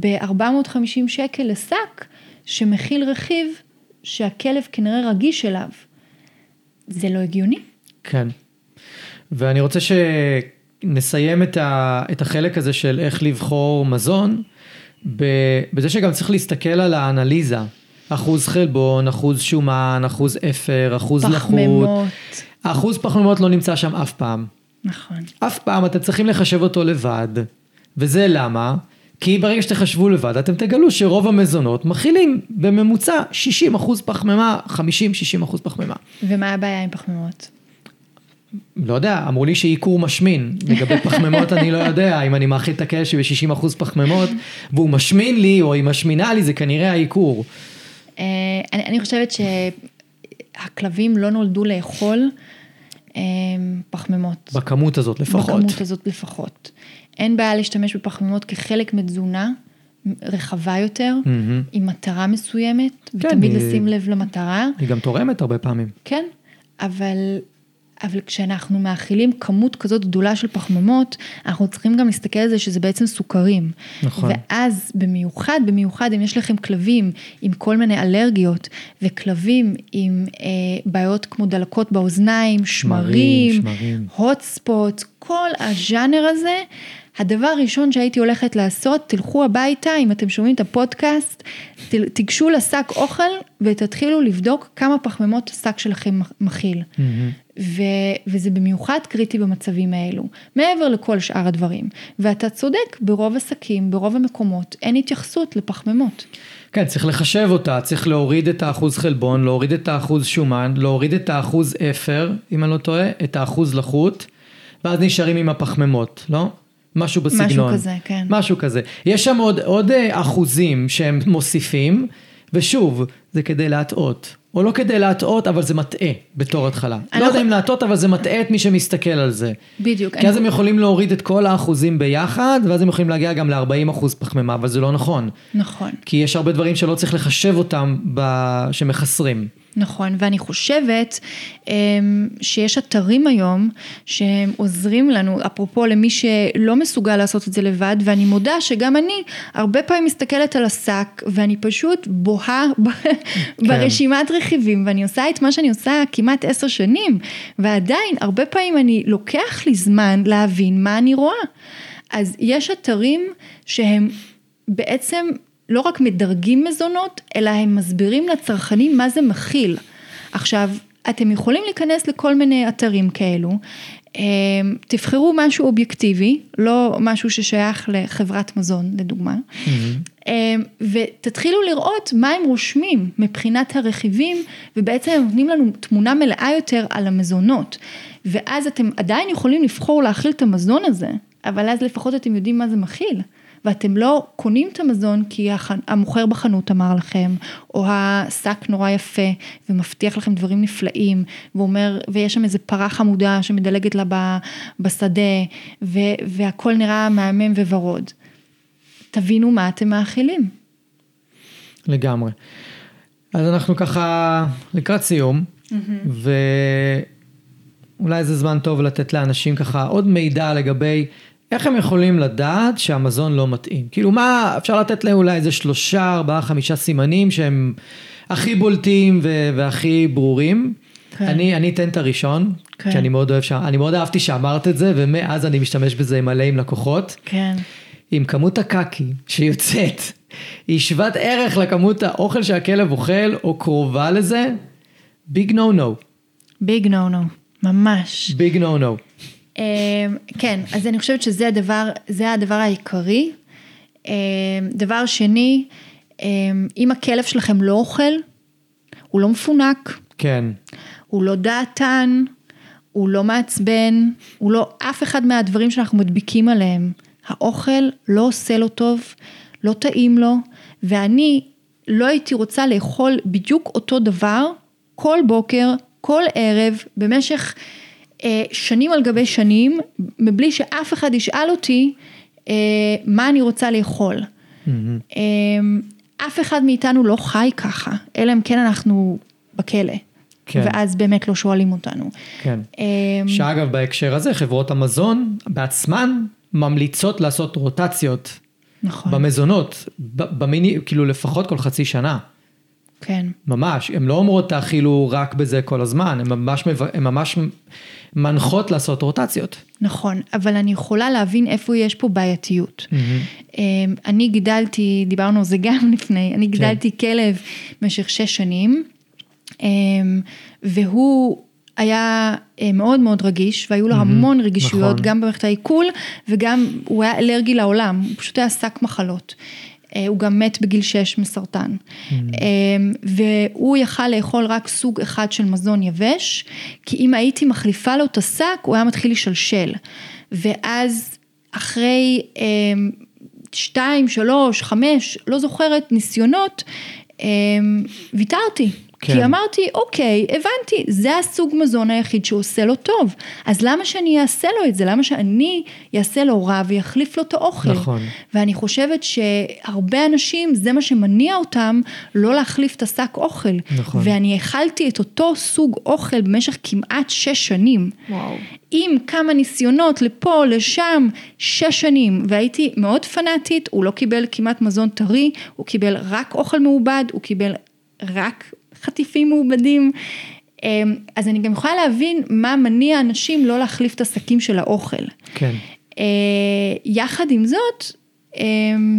ב-450 שקל לשק, שמכיל רכיב שהכלב כנראה רגיש אליו. זה לא הגיוני. כן. ואני רוצה שנסיים את, ה, את החלק הזה של איך לבחור מזון, ב- בזה שגם צריך להסתכל על האנליזה. אחוז חלבון, אחוז שומן, אחוז אפר, אחוז לחות. פחמימות. האחוז פחמימות לא נמצא שם אף פעם. נכון. אף פעם אתם צריכים לחשב אותו לבד. וזה למה? כי ברגע שתחשבו לבד, אתם תגלו שרוב המזונות מכילים בממוצע 60 אחוז פחמימה, 50-60 אחוז פחמימה. ומה הבעיה עם פחמימות? לא יודע, אמרו לי שעיקור משמין. לגבי *laughs* פחמימות אני לא יודע, אם אני מאכיל את הכלב שב-60 אחוז פחמימות, והוא משמין לי, או היא משמינה לי, זה כנראה העיקור. אה, אני, אני חושבת שהכלבים לא נולדו לאכול אה, פחמימות. בכמות הזאת לפחות. בכמות הזאת לפחות. אין בעיה להשתמש בפחמימות כחלק מתזונה רחבה יותר, מהמם. עם מטרה מסוימת, ותמיד היא- לשים לב למטרה. היא גם תורמת הרבה פעמים. כן, אבל, אבל כשאנחנו מאכילים כמות כזאת גדולה של פחמימות, אנחנו צריכים גם להסתכל על זה שזה בעצם סוכרים. נכון. ואז במיוחד, במיוחד אם יש לכם כלבים עם כל מיני אלרגיות, וכלבים עם אה, בעיות כמו דלקות באוזניים, שמרים, שמרים. hot spots, כל הז'אנר הזה, הדבר הראשון שהייתי הולכת לעשות, תלכו הביתה, אם אתם שומעים את הפודקאסט, תיגשו לשק אוכל ותתחילו לבדוק כמה פחמימות השק שלכם מכיל. מהמם. ו, וזה במיוחד קריטי במצבים האלו, מעבר לכל שאר הדברים. ואתה צודק, ברוב עסקים, ברוב המקומות, אין התייחסות לפחמימות. כן, צריך לחשב אותה, צריך להוריד את האחוז חלבון, להוריד את האחוז שומן, להוריד את האחוז אפר, אם אני לא טועה, את האחוז לחות, ואז נשארים עם הפחמימות, לא? משהו בסגנון. משהו כזה, כן. משהו כזה. יש שם עוד, עוד אה, אחוזים שהם מוסיפים, ושוב, זה כדי להטעות. או לא כדי להטעות, אבל זה מטעה בתור התחלה. לא לא יודע אם להטעות, אבל זה מטעה את מי שמסתכל על זה. בדיוק. כי אז הם יכולים להוריד את כל האחוזים ביחד, ואז הם יכולים להגיע גם ל-40 אחוז פחמימה, אבל זה לא נכון. נכון. כי יש הרבה דברים שלא צריך לחשב אותם ב... שמחסרים. נכון, ואני חושבת אמ, שיש אתרים היום שהם עוזרים לנו, אפרופו למי שלא מסוגל לעשות את זה לבד, ואני מודה שגם אני הרבה פעמים מסתכלת על השק ואני פשוט בוהה *laughs* ב- ברשימת רכיבים ואני עושה את מה שאני עושה כמעט עשר שנים, ועדיין הרבה פעמים אני לוקח לי זמן להבין מה אני רואה. אז יש אתרים שהם בעצם לא רק מדרגים מזונות, אלא הם מסבירים לצרכנים מה זה מכיל. עכשיו, אתם יכולים להיכנס לכל מיני אתרים כאלו, אה, תבחרו משהו אובייקטיבי, לא משהו ששייך לחברת מזון, לדוגמה, אה, ותתחילו לראות מה הם רושמים מבחינת הרכיבים, ובעצם הם נותנים לנו תמונה מלאה יותר על המזונות. ואז אתם עדיין יכולים לבחור להכיל את המזון הזה, אבל אז לפחות אתם יודעים מה זה מכיל. ואתם לא קונים את המזון כי המוכר בחנות אמר לכם, או השק נורא יפה ומבטיח לכם דברים נפלאים, ואומר, ויש שם איזה פרה חמודה שמדלגת לה בשדה, ו- והכל נראה מהמם וורוד. תבינו מה אתם מאכילים. לגמרי. אז אנחנו ככה לקראת סיום, ואולי זה זמן טוב לתת לאנשים ככה עוד מידע לגבי איך הם יכולים לדעת שהמזון לא מתאים. כאילו מה, אפשר לתת להם אולי איזה שלושה, ארבעה, חמישה סימנים שהם הכי בולטים ו- והכי ברורים. כן. אני, אני אתן את הראשון, כן. כי אני מאוד אוהב, ש... אני מאוד אהבתי שאמרת את זה, ומאז אני משתמש בזה מלא עם לקוחות. כן. אם כמות הקקי שיוצאת היא שוות ערך לכמות האוכל שהכלב אוכל או קרובה לזה, ביג נו נו, ביג נו נו, ממש. ביג נו נו. אמ, כן, אז אני חושבת שזה הדבר, זה הדבר העיקרי. אה, דבר שני, אה, אם הכלב שלכם לא אוכל, הוא לא מפונק, כן. הוא לא דעתן, הוא לא מעצבן, הוא לא אף אחד מהדברים שאנחנו מדביקים עליהם. האוכל לא עושה לו טוב, לא טעים לו, ואני לא הייתי רוצה לאכול בדיוק אותו דבר כל בוקר, כל ערב, במשך שנים על גבי שנים, מבלי שאף אחד ישאל אותי אה, מה אני רוצה לאכול. Mm-hmm. אה, אף אחד מאיתנו לא חי ככה, אלא אם כן אנחנו בכלא. כן. ואז באמת לא שואלים אותנו. כן. אה, שאגב, בהקשר הזה, חברות המזון בעצמן ממליצות לעשות רוטציות נכון, במזונות, במיני, כאילו לפחות כל חצי שנה. כן. ממש, הן לא אומרות תאכילו רק בזה כל הזמן, הן ממש, הן ממש מנחות לעשות רוטציות. נכון, אבל אני יכולה להבין איפה יש פה בעייתיות. אמ, אני גידלתי, דיברנו על זה גם *laughs* לפני, אני גידלתי כלב במשך שש שנים, אמ, והוא היה אה, מאוד מאוד רגיש, והיו לו המון רגישויות, נכון. גם במערכת העיכול, וגם הוא היה אלרגי לעולם, הוא פשוט היה שק מחלות. אה, הוא גם מת בגיל 6 מסרטן. אמ, והוא יכל לאכול רק סוג אחד של מזון יבש, כי אם הייתי מחליפה לו את השק, הוא היה מתחיל לשלשל. ואז אחרי אמ, שתיים, שלוש, חמש, לא זוכרת, ניסיונות, אמ, ויתרתי. כן. כי אמרתי, אוקיי, הבנתי, זה הסוג מזון היחיד שעושה לו טוב. אז למה שאני אעשה לו את זה? למה שאני אעשה לו רע ויחליף לו את האוכל? נכון. ואני חושבת שהרבה אנשים, זה מה שמניע אותם לא להחליף את השק אוכל. נכון. ואני אכלתי את אותו סוג אוכל במשך כמעט שש שנים. וואו. עם כמה ניסיונות לפה, לשם, שש שנים, והייתי מאוד פנאטית, הוא לא קיבל כמעט מזון טרי, הוא קיבל רק אוכל מעובד, הוא קיבל רק חטיפים מעובדים. אמ, אז אני גם יכולה להבין מה מניע אנשים לא להחליף את השקים של האוכל. כן. אה, יחד עם זאת, אמ,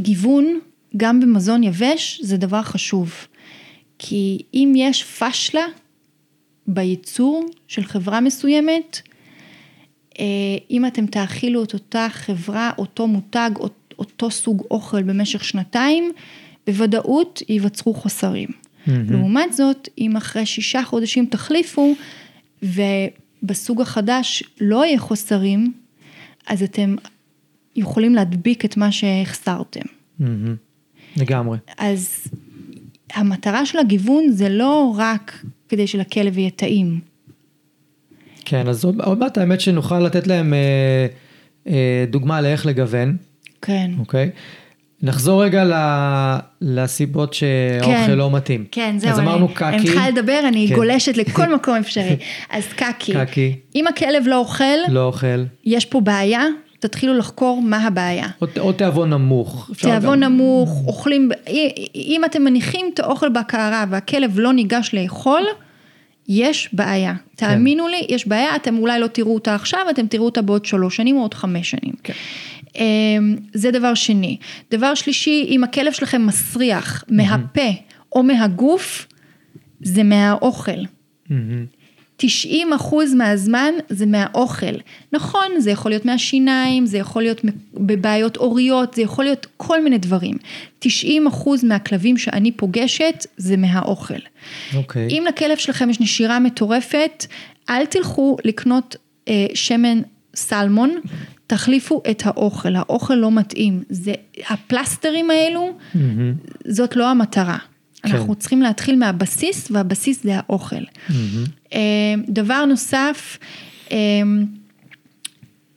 גיוון גם במזון יבש זה דבר חשוב. כי אם יש פשלה בייצור של חברה מסוימת, אה, אם אתם תאכילו את אותה חברה, אותו מותג, אות- אותו סוג אוכל במשך שנתיים, בוודאות ייווצרו חוסרים. לעומת זאת, אם אחרי שישה חודשים תחליפו, ובסוג החדש לא יהיה חוסרים, אז אתם יכולים להדביק את מה שהחסרתם. מהמם. לגמרי. אז המטרה של הגיוון זה לא רק כדי שלכלב יהיה טעים. כן, אז עוד, עוד מעט האמת שנוכל לתת להם אה, אה, דוגמה לאיך לגוון, כן. אוקיי? נחזור רגע ל, לסיבות שהאוכל כן. לא מתאים. כן, זהו. אז אמרנו אני- קקי. אני מתחילה לדבר, אני כן. גולשת לכל *laughs* מקום אפשרי. אז קקי. קקי, אם הכלב לא אוכל, לא אוכל, יש פה בעיה, תתחילו לחקור מה הבעיה. או, או תיאבון נמוך. תיאבון גם- נמוך, אוכלים, אם אתם מניחים את האוכל בקערה והכלב לא ניגש לאכול, יש בעיה. תאמינו לי, יש בעיה, אתם אולי לא תראו אותה עכשיו, אתם תראו אותה בעוד שלוש שנים או עוד חמש שנים. כן. אמ, זה דבר שני. דבר שלישי, אם הכלב שלכם מסריח מהפה או מהגוף, זה מהאוכל. מהמם. 90 אחוז מהזמן זה מהאוכל. נכון, זה יכול להיות מהשיניים, זה יכול להיות בבעיות עוריות, זה יכול להיות כל מיני דברים. 90 אחוז מהכלבים שאני פוגשת זה מהאוכל. אוקיי. אם לכלב שלכם יש נשירה מטורפת, אל תלכו לקנות אה, שמן סלמון, תחליפו את האוכל, האוכל לא מתאים. זה, הפלסטרים האלו, מהמם. זאת לא המטרה. כן. אנחנו צריכים להתחיל מהבסיס, והבסיס זה האוכל. אה, דבר נוסף, אה,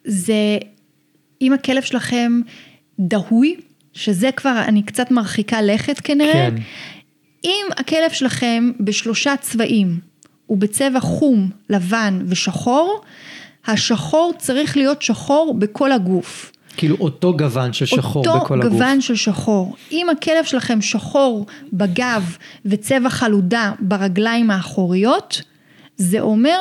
זה אם הכלב שלכם דהוי, שזה כבר, אני קצת מרחיקה לכת כנראה, כן. אם הכלב שלכם בשלושה צבעים, הוא בצבע חום, לבן ושחור, השחור צריך להיות שחור בכל הגוף. כאילו אותו גוון של שחור בכל אותו הגוף. גוון של שחור. אם הכלב שלכם שחור בגב וצבע חלודה ברגליים האחוריות, זה אומר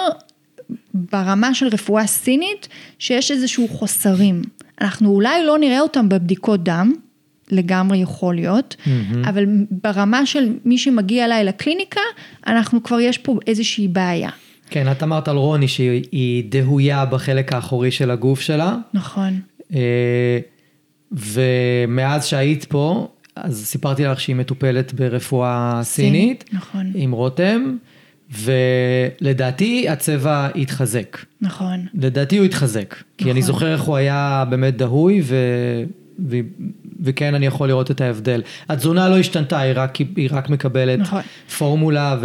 ברמה של רפואה סינית שיש איזשהו חוסרים. אנחנו אולי לא נראה אותם בבדיקות דם, לגמרי יכול להיות, מהמם. אבל ברמה של מי שמגיע אליי לקליניקה, אנחנו כבר יש פה איזושהי בעיה. כן, את אמרת על רוני שהיא היא דהויה בחלק האחורי של הגוף שלה. נכון. אה, ומאז שהיית פה, אז סיפרתי לך שהיא מטופלת ברפואה סינית, נכון. עם רותם, ולדעתי הצבע התחזק. נכון. לדעתי הוא התחזק, כי אני נכון. זוכר איך הוא היה באמת דהוי, ו... ו... וכן אני יכול לראות את ההבדל. התזונה לא השתנתה, היא רק, היא רק מקבלת נכון. פורמולה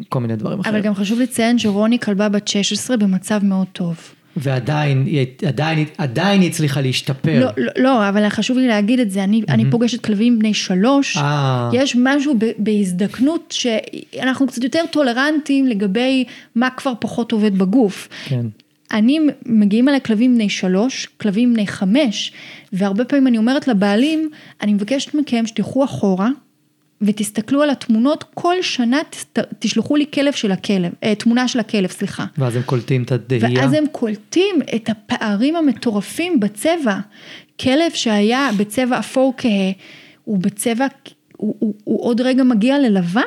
וכל מיני דברים אחרים. אבל גם חשוב לציין שרוני כלבה בת 16 במצב מאוד טוב. ועדיין, היא- עדיין, עדיין היא הצליחה להשתפר. לא, לא, לא, אבל חשוב לי להגיד את זה, אני, אני פוגשת כלבים בני שלוש, אה. יש משהו ב- בהזדקנות שאנחנו קצת יותר טולרנטים לגבי מה כבר פחות עובד בגוף. כן. אני, מגיעים אליי כלבים בני שלוש, כלבים בני חמש, והרבה פעמים אני אומרת לבעלים, אני מבקשת מכם שתלכו אחורה ותסתכלו על התמונות, כל שנה תשלחו לי כלב של הכלב, אה, תמונה של הכלב, סליחה. ואז הם קולטים את הדהייה. ואז הם קולטים את הפערים המטורפים בצבע. כלב שהיה בצבע אפור כהה, הוא בצבע, הוא, הוא, הוא עוד רגע מגיע ללבן.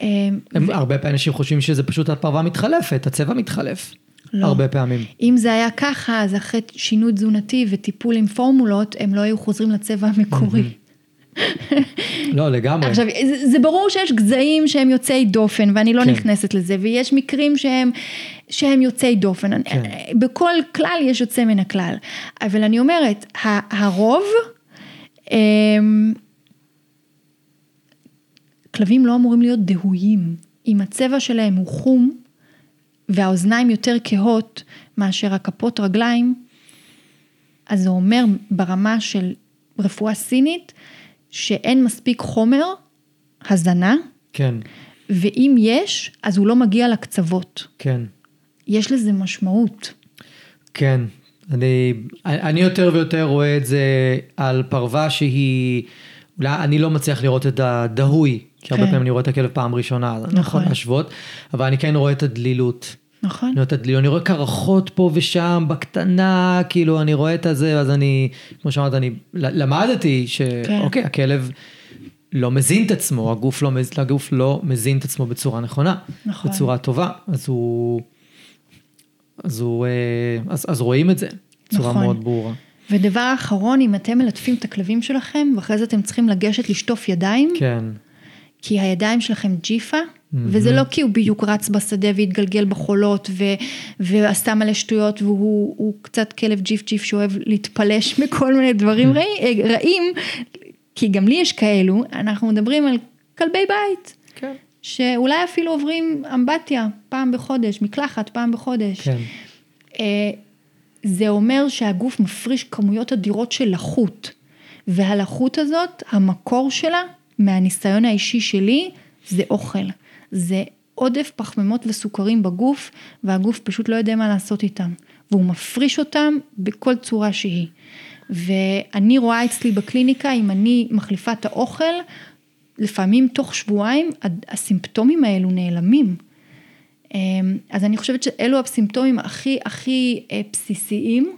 אה, הם, הרבה פעמים אנשים חושבים שזה פשוט הפרווה מתחלפת, הצבע מתחלף. לא. הרבה פעמים. אם זה היה ככה, אז אחרי שינוי תזונתי וטיפול עם פורמולות, הם לא היו חוזרים לצבע המקורי. לא, לגמרי. עכשיו, זה, זה ברור שיש גזעים שהם יוצאי דופן, ואני לא כן. נכנסת לזה, ויש מקרים שהם, שהם יוצאי דופן. כן. בכל כלל יש יוצא מן הכלל. אבל אני אומרת, הרוב, אמ, כלבים לא אמורים להיות דהויים. אם הצבע שלהם הוא חום, והאוזניים יותר כהות מאשר הכפות רגליים, אז זה אומר ברמה של רפואה סינית, שאין מספיק חומר הזנה, כן, ואם יש, אז הוא לא מגיע לקצוות. כן, יש לזה משמעות. כן. אני, אני יותר ויותר רואה את זה על פרווה שהיא, אולי אני לא מצליח לראות את הדהוי, כי הרבה כן. פעמים אני רואה את הכלב פעם ראשונה, אז אני לא יכול נכון. להשוות, אבל אני כן רואה את הדלילות. נכון? אני רואה את הדלילות, אני רואה קרחות פה ושם, בקטנה, כאילו, אני רואה את הזה, אז אני, כמו שאמרת, אני למדתי כן. שאוקיי, הכלב לא מזין את עצמו, הגוף לא, מז- הגוף לא מזין את עצמו בצורה נכונה, נכון. בצורה טובה, אז הוא, אז הוא, אה, אז, אז רואים את זה בצורה נכון. מאוד ברורה. ודבר אחרון, אם אתם מלטפים את הכלבים שלכם, ואחרי זה אתם צריכים לגשת לשטוף ידיים, כן, כי הידיים שלכם ג'יפה, וזה לא כי הוא בדיוק רץ בשדה והתגלגל בחולות ו, ועשה מלא שטויות והוא הוא קצת כלב ג'יף ג'יף שאוהב להתפלש *laughs* מכל מיני דברים רעים, רעים, כי גם לי יש כאלו, אנחנו מדברים על כלבי בית, כן, שאולי אפילו עוברים אמבטיה פעם בחודש, מקלחת פעם בחודש. כן, אה, זה אומר שהגוף מפריש כמויות אדירות של לחות, והלחות הזאת, המקור שלה, מהניסיון האישי שלי, זה אוכל. זה עודף פחמימות וסוכרים בגוף, והגוף פשוט לא יודע מה לעשות איתם. והוא מפריש אותם בכל צורה שהיא. ואני רואה אצלי בקליניקה, אם אני מחליפה את האוכל, לפעמים תוך שבועיים הסימפטומים האלו נעלמים. אמ, אז אני חושבת שאלו הסימפטומים הכי הכי אה, בסיסיים.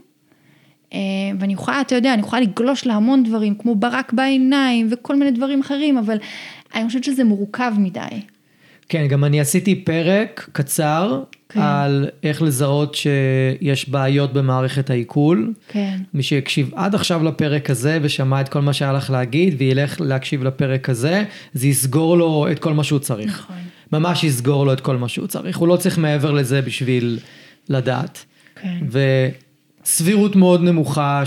אה, ואני יכולה, אתה יודע, אני יכולה לגלוש להמון דברים, כמו ברק בעיניים וכל מיני דברים אחרים, אבל אני חושבת שזה מורכב מדי. כן, גם אני עשיתי פרק קצר כן. על איך לזהות שיש בעיות במערכת העיכול. כן. מי שהקשיב עד עכשיו לפרק הזה ושמע את כל מה שהיה לך להגיד וילך להקשיב לפרק הזה, זה יסגור לו את כל מה שהוא צריך. נכון. ממש יסגור לו את כל מה שהוא צריך. הוא לא צריך מעבר לזה בשביל לדעת. כן. וסבירות מאוד נמוכה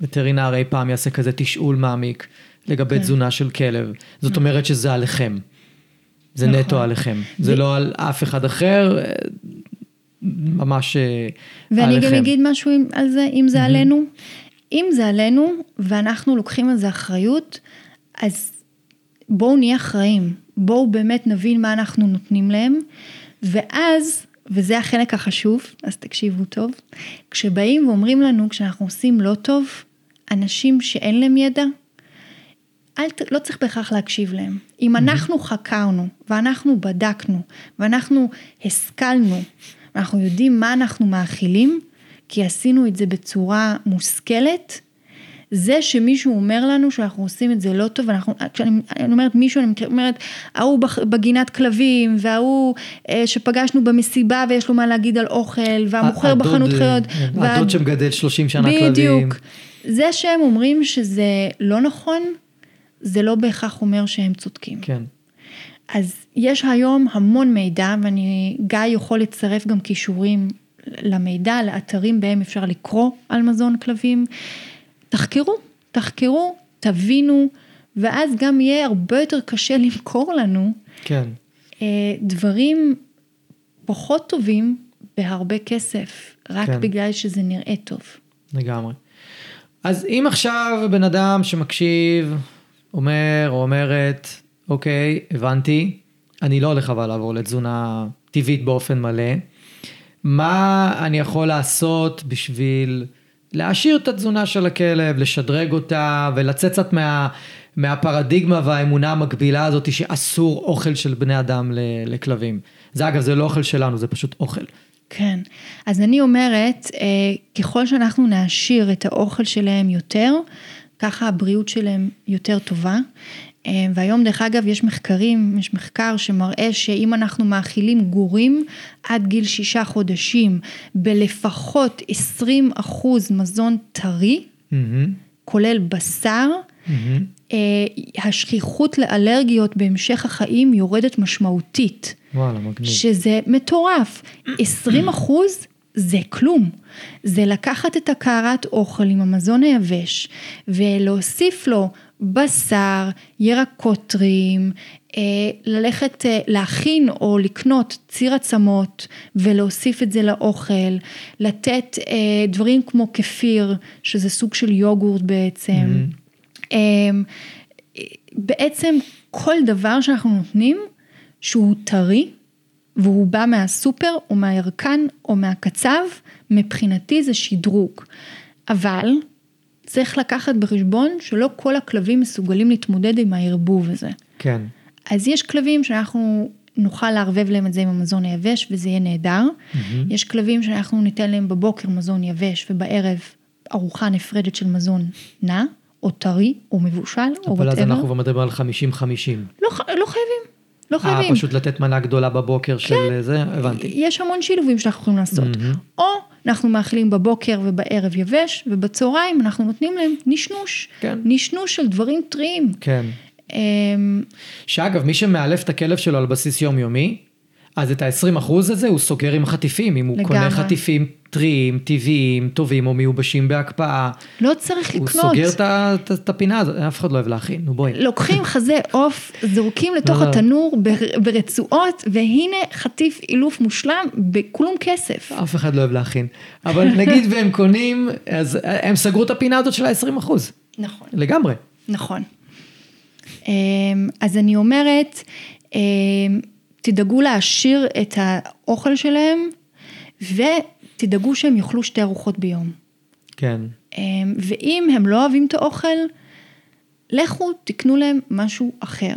שווטרינר אי פעם יעשה כזה תשאול מעמיק לגבי כן. תזונה של כלב. זאת אומרת שזה עליכם. זה נכון. נטו עליכם. זה ו- לא על אף אחד אחר, אה, ממש אה, ואני עליכם. גם אגיד משהו על זה, אם זה עלינו. אם זה עלינו ואנחנו לוקחים על זה אחריות, אז בואו נהיה אחראים. בואו באמת נבין מה אנחנו נותנים להם, ואז, וזה החלק החשוב, אז תקשיבו טוב, כשבאים ואומרים לנו, כשאנחנו עושים לא טוב, אנשים שאין להם ידע, אל, לא צריך בהכרח להקשיב להם. אם אנחנו חקרנו, ואנחנו בדקנו, ואנחנו השכלנו, ואנחנו יודעים מה אנחנו מאכילים, כי עשינו את זה בצורה מושכלת, זה שמישהו אומר לנו שאנחנו עושים את זה לא טוב, אנחנו, כשאני אני אומרת מישהו, אני אומרת, ההוא בגינת כלבים, וההוא אה, שפגשנו במסיבה ויש לו מה להגיד על אוכל, והמוכר הדוד, בחנות אה, חיות. הדוד שמגדל 30 שנה כלבים. בדיוק. זה שהם אומרים שזה לא נכון, זה לא בהכרח אומר שהם צודקים. כן. אז יש היום המון מידע, ואני, גיא יכול לצרף גם כישורים למידע, לאתרים בהם אפשר לקרוא על מזון כלבים. תחקרו, תחקרו, תבינו, ואז גם יהיה הרבה יותר קשה למכור לנו כן. אה, דברים פחות טובים בהרבה כסף, רק כן. בגלל שזה נראה טוב. לגמרי. אז אם עכשיו בן אדם שמקשיב, אומר או אומרת, אוקיי, הבנתי, אני לא הולך אבל לעבור לתזונה טבעית באופן מלא, מה אני יכול לעשות בשביל להעשיר את התזונה של הכלב, לשדרג אותה ולצאת קצת מה, מהפרדיגמה והאמונה המקבילה הזאת שאסור אוכל של בני אדם לכלבים. זה אגב, זה לא אוכל שלנו, זה פשוט אוכל. כן, אז אני אומרת, אה, ככל שאנחנו נעשיר את האוכל שלהם יותר, ככה הבריאות שלהם יותר טובה. אה, והיום דרך אגב יש מחקרים, יש מחקר שמראה שאם אנחנו מאכילים גורים עד גיל שישה חודשים בלפחות 20 אחוז מזון טרי, מהמם, כולל בשר. אה, השכיחות לאלרגיות בהמשך החיים יורדת משמעותית. וואלה, מגניב. שזה מטורף. 20 אחוז זה כלום. זה לקחת את הקערת אוכל עם המזון היבש ולהוסיף לו בשר, ירקות טריים, אה, ללכת אה, להכין או לקנות ציר עצמות ולהוסיף את זה לאוכל, לתת אה, דברים כמו כפיר, שזה סוג של יוגורט בעצם. אמ, בעצם כל דבר שאנחנו נותנים שהוא טרי והוא בא מהסופר או מהירקן או מהקצב, מבחינתי זה שדרוג. אבל צריך לקחת בחשבון שלא כל הכלבים מסוגלים להתמודד עם הערבוב הזה. כן. אז יש כלבים שאנחנו נוכל לערבב להם את זה עם המזון היבש וזה יהיה נהדר. יש כלבים שאנחנו ניתן להם בבוקר מזון יבש ובערב ארוחה נפרדת של מזון נא, או טרי, או מבושל, או אבל אז whatever. אנחנו כבר מדברים על 50-50. לא, לא חייבים, לא אה, חייבים. פשוט לתת מנה גדולה בבוקר של זה, הבנתי. יש המון שילובים שאנחנו יכולים לעשות. או אנחנו מאכילים בבוקר ובערב יבש, ובצהריים אנחנו נותנים להם נשנוש. כן. נשנוש של דברים טריים. כן. אמ, שאגב, מי שמאלף את הכלב שלו על בסיס יומיומי, אז את ה-20% הזה הוא סוגר עם חטיפים. אם הוא לגמרי. קונה חטיפים טריים, טבעיים, טובים או מיובשים בהקפאה, לא צריך הוא לקנות. סוגר את הפינה הזאת, אף אחד לא אוהב להכין, נו בואי. לוקחים חזה עוף, זורקים לתוך לא, לא. התנור בר- ברצועות, והנה חטיף אילוף מושלם בכלום כסף. אף אחד לא אוהב להכין. אבל נגיד והם קונים, אז הם סגרו את הפינה הזאת של ה-20%. נכון. לגמרי. נכון. אמ, אז אני אומרת, אמ, תדאגו להעשיר את האוכל שלהם, ותדאגו שהם יאכלו שתי ארוחות ביום. כן. אמ, ואם הם לא אוהבים את האוכל, לכו תקנו להם משהו אחר.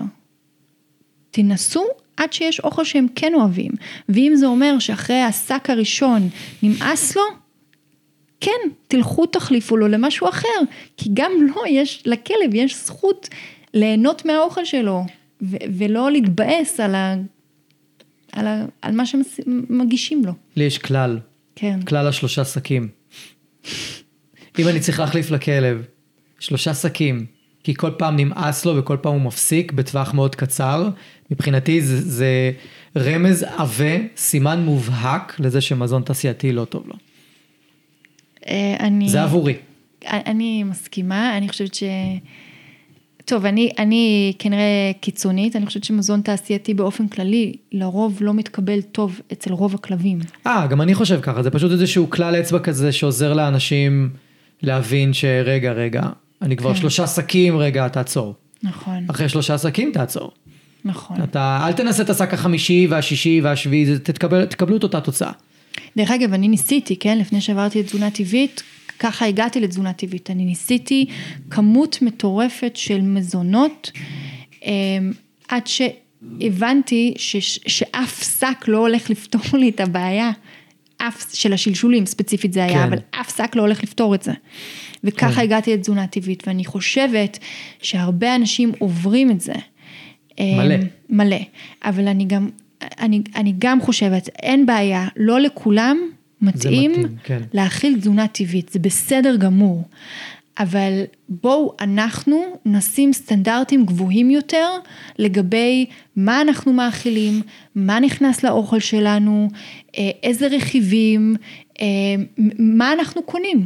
תנסו עד שיש אוכל שהם כן אוהבים. ואם זה אומר שאחרי השק הראשון נמאס לו, כן, תלכו תחליפו לו למשהו אחר. כי גם לו יש, לכלב יש זכות ליהנות מהאוכל שלו, ו- ולא להתבאס על, ה- על, ה- על מה שמגישים לו. לי יש כלל, כן. כלל השלושה שקים. אם אני צריך להחליף לכלב, שלושה שקים, כי כל פעם נמאס לו וכל פעם הוא מפסיק בטווח מאוד קצר, מבחינתי זה, זה רמז עבה, סימן מובהק לזה שמזון תעשייתי לא טוב לו. אה, אני... זה עבורי. אני מסכימה, אני חושבת ש... טוב, אני, אני כנראה קיצונית, אני חושבת שמזון תעשייתי באופן כללי, לרוב לא מתקבל טוב אצל רוב הכלבים. אה, גם אני חושב ככה, זה פשוט איזשהו כלל אצבע כזה שעוזר לאנשים להבין שרגע, רגע, אני כבר כן. שלושה שקים, רגע, תעצור. נכון, אחרי שלושה שקים תעצור. נכון. אתה, אל תנסה את השק החמישי והשישי והשביעי, תקבלו את אותה תוצאה. דרך אגב, אני ניסיתי, כן, לפני שעברתי לתזונה טבעית, ככה הגעתי לתזונה טבעית. אני ניסיתי כמות מטורפת של מזונות, אמ, עד שהבנתי ש, שאף שק לא הולך לפתור לי את הבעיה. אף, של השלשולים ספציפית זה היה, כן. אבל אף שק לא הולך לפתור את זה. וככה כן. הגעתי לתזונה טבעית, ואני חושבת שהרבה אנשים עוברים את זה. מלא. אמ, מלא. אבל אני גם, אני, אני גם חושבת, אין בעיה, לא לכולם מתאים, מתאים, כן. להכיל תזונה טבעית, זה בסדר גמור. אבל בואו אנחנו נשים סטנדרטים גבוהים יותר לגבי מה אנחנו מאכילים, מה נכנס לאוכל שלנו, אה, איזה רכיבים, אה, מה אנחנו קונים.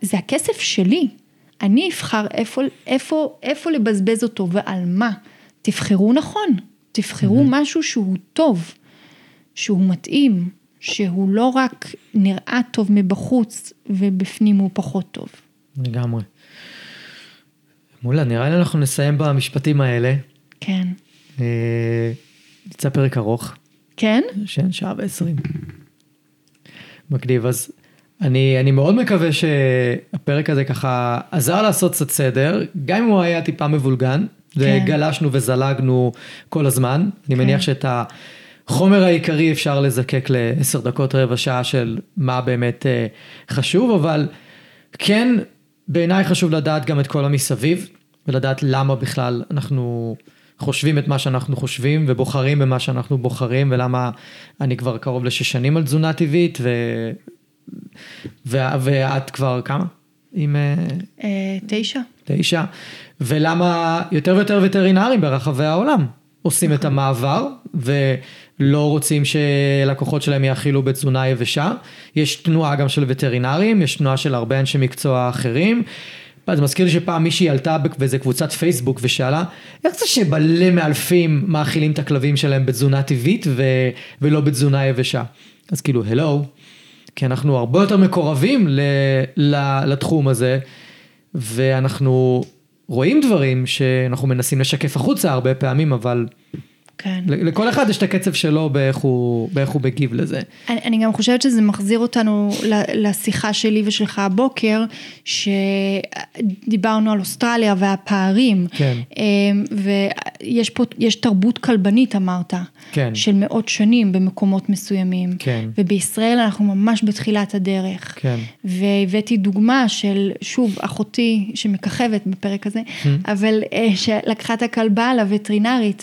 זה הכסף שלי, אני אבחר איפה, איפה, איפה לבזבז אותו ועל מה. תבחרו נכון, תבחרו mm-hmm. משהו שהוא טוב, שהוא מתאים, שהוא לא רק נראה טוב מבחוץ ובפנים הוא פחות טוב. לגמרי. מולה, נראה לי אנחנו נסיים במשפטים האלה. כן. אה, יצא פרק ארוך. כן? שאין שעה ועשרים. מגניב, אז אני, אני מאוד מקווה שהפרק הזה ככה עזר לעשות קצת סדר, גם אם הוא היה טיפה מבולגן, כן. וגלשנו וזלגנו כל הזמן. כן. אני מניח שאת החומר העיקרי אפשר לזקק לעשר דקות, רבע שעה של מה באמת אה, חשוב, אבל כן, בעיניי חשוב לדעת גם את כל המסביב, ולדעת למה בכלל אנחנו חושבים את מה שאנחנו חושבים, ובוחרים במה שאנחנו בוחרים, ולמה אני כבר קרוב לשש שנים על תזונה טבעית, ו... ו... ואת כבר כמה? עם... אה, אה, תשע. תשע. ולמה יותר ויותר וטרינרים ברחבי העולם עושים את נכון. המעבר, ולא רוצים שלקוחות שלהם יאכילו בתזונה יבשה. יש תנועה גם של וטרינרים, יש תנועה של הרבה אנשי מקצוע אחרים. זה מזכיר לי שפעם מישהי עלתה באיזה קבוצת פייסבוק ושאלה, איך זה שמלא מאלפים מאכילים את הכלבים שלהם בתזונה טבעית ו... ולא בתזונה יבשה? אז כאילו, הלו, כי אנחנו הרבה יותר מקורבים ל... לתחום הזה, ואנחנו רואים דברים שאנחנו מנסים לשקף החוצה הרבה פעמים, אבל כן. לכל אחד יש את הקצב שלו באיך הוא, באיך הוא מגיב לזה. אני, אני גם חושבת שזה מחזיר אותנו לשיחה שלי ושלך הבוקר, שדיברנו על אוסטרליה והפערים. כן. אמ, ויש פה, יש תרבות כלבנית אמרת. כן. של מאות שנים במקומות מסוימים. כן. ובישראל אנחנו ממש בתחילת הדרך. כן. והבאתי דוגמה של, שוב, אחותי שמככבת בפרק הזה, mm-hmm. אבל אה, שלקחה את הכלבה לווטרינרית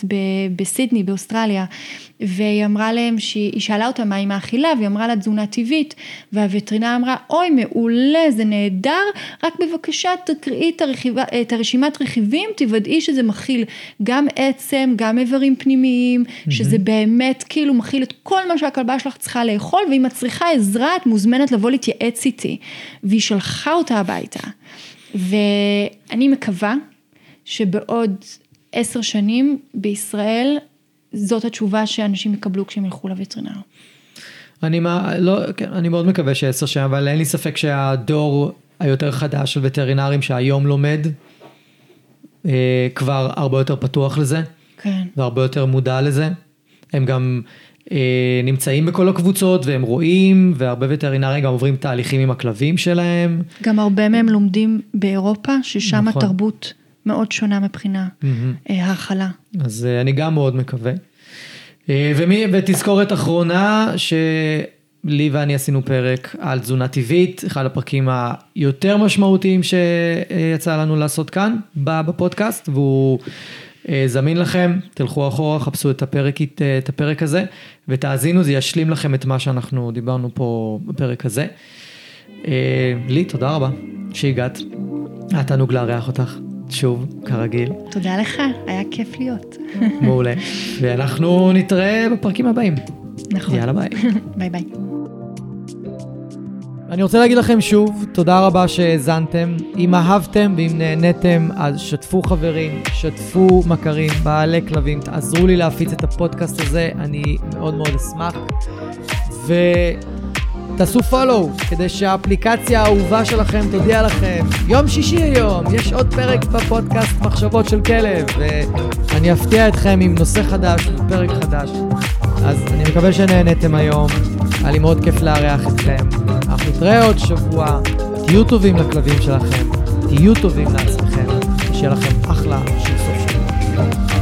בסידני. בסידני באוסטרליה, והיא אמרה להם, שהיא שאלה אותה מה היא מאכילה, והיא אמרה לה תזונה טבעית, והווטרינה אמרה, אוי מעולה, זה נהדר, רק בבקשה תקראי את, הרכיב, את הרשימת רכיבים, תוודאי שזה מכיל גם עצם, גם איברים פנימיים, mm-hmm. שזה באמת כאילו מכיל את כל מה שהכלבה שלך צריכה לאכול, ואם את צריכה עזרה, את מוזמנת לבוא להתייעץ איתי. והיא שלחה אותה הביתה. ואני מקווה שבעוד עשר שנים בישראל זאת התשובה שאנשים יקבלו כשהם ילכו לווטרינר. אני, מה, לא, כן, אני מאוד מקווה שעשר שנים, אבל אין לי ספק שהדור היותר חדש של וטרינרים שהיום לומד, אה, כבר הרבה יותר פתוח לזה, כן. והרבה יותר מודע לזה. הם גם אה, נמצאים בכל הקבוצות והם רואים, והרבה וטרינרים גם עוברים תהליכים עם הכלבים שלהם. גם הרבה מהם לומדים באירופה, ששם נכון. התרבות מאוד שונה מבחינה mm-hmm. ההכלה. אז אה, אני גם מאוד מקווה. אה, ומי, ותזכורת אחרונה, שלי ואני עשינו פרק על תזונה טבעית, אחד הפרקים היותר משמעותיים שיצא לנו לעשות כאן בפודקאסט, והוא זמין לכם, תלכו אחורה, חפשו את הפרק, את הפרק הזה, ותאזינו, זה ישלים לכם את מה שאנחנו דיברנו פה בפרק הזה. לי, תודה רבה שהגעת, היה תענוג לארח אותך. שוב, כרגיל. תודה לך, היה כיף להיות. מעולה. ואנחנו נתראה בפרקים הבאים. נכון. יאללה ביי. *laughs* ביי ביי. אני רוצה להגיד לכם שוב, תודה רבה שהאזנתם. אם אהבתם ואם נהניתם, אז שתפו חברים, שתפו מכרים, בעלי כלבים, תעזרו לי להפיץ את הפודקאסט הזה, אני מאוד מאוד אשמח. ו... תעשו follow כדי שהאפליקציה האהובה שלכם תודיע לכם. יום שישי היום, יש עוד פרק בפודקאסט מחשבות של כלב, ואני אפתיע אתכם עם נושא חדש, פרק חדש. אז אני מקווה שנהניתם היום, היה לי מאוד כיף לארח אתכם. אנחנו נתראה עוד שבוע, תהיו טובים לכלבים שלכם, תהיו טובים לעצמכם, שיהיה לכם אחלה של סוף שבוע.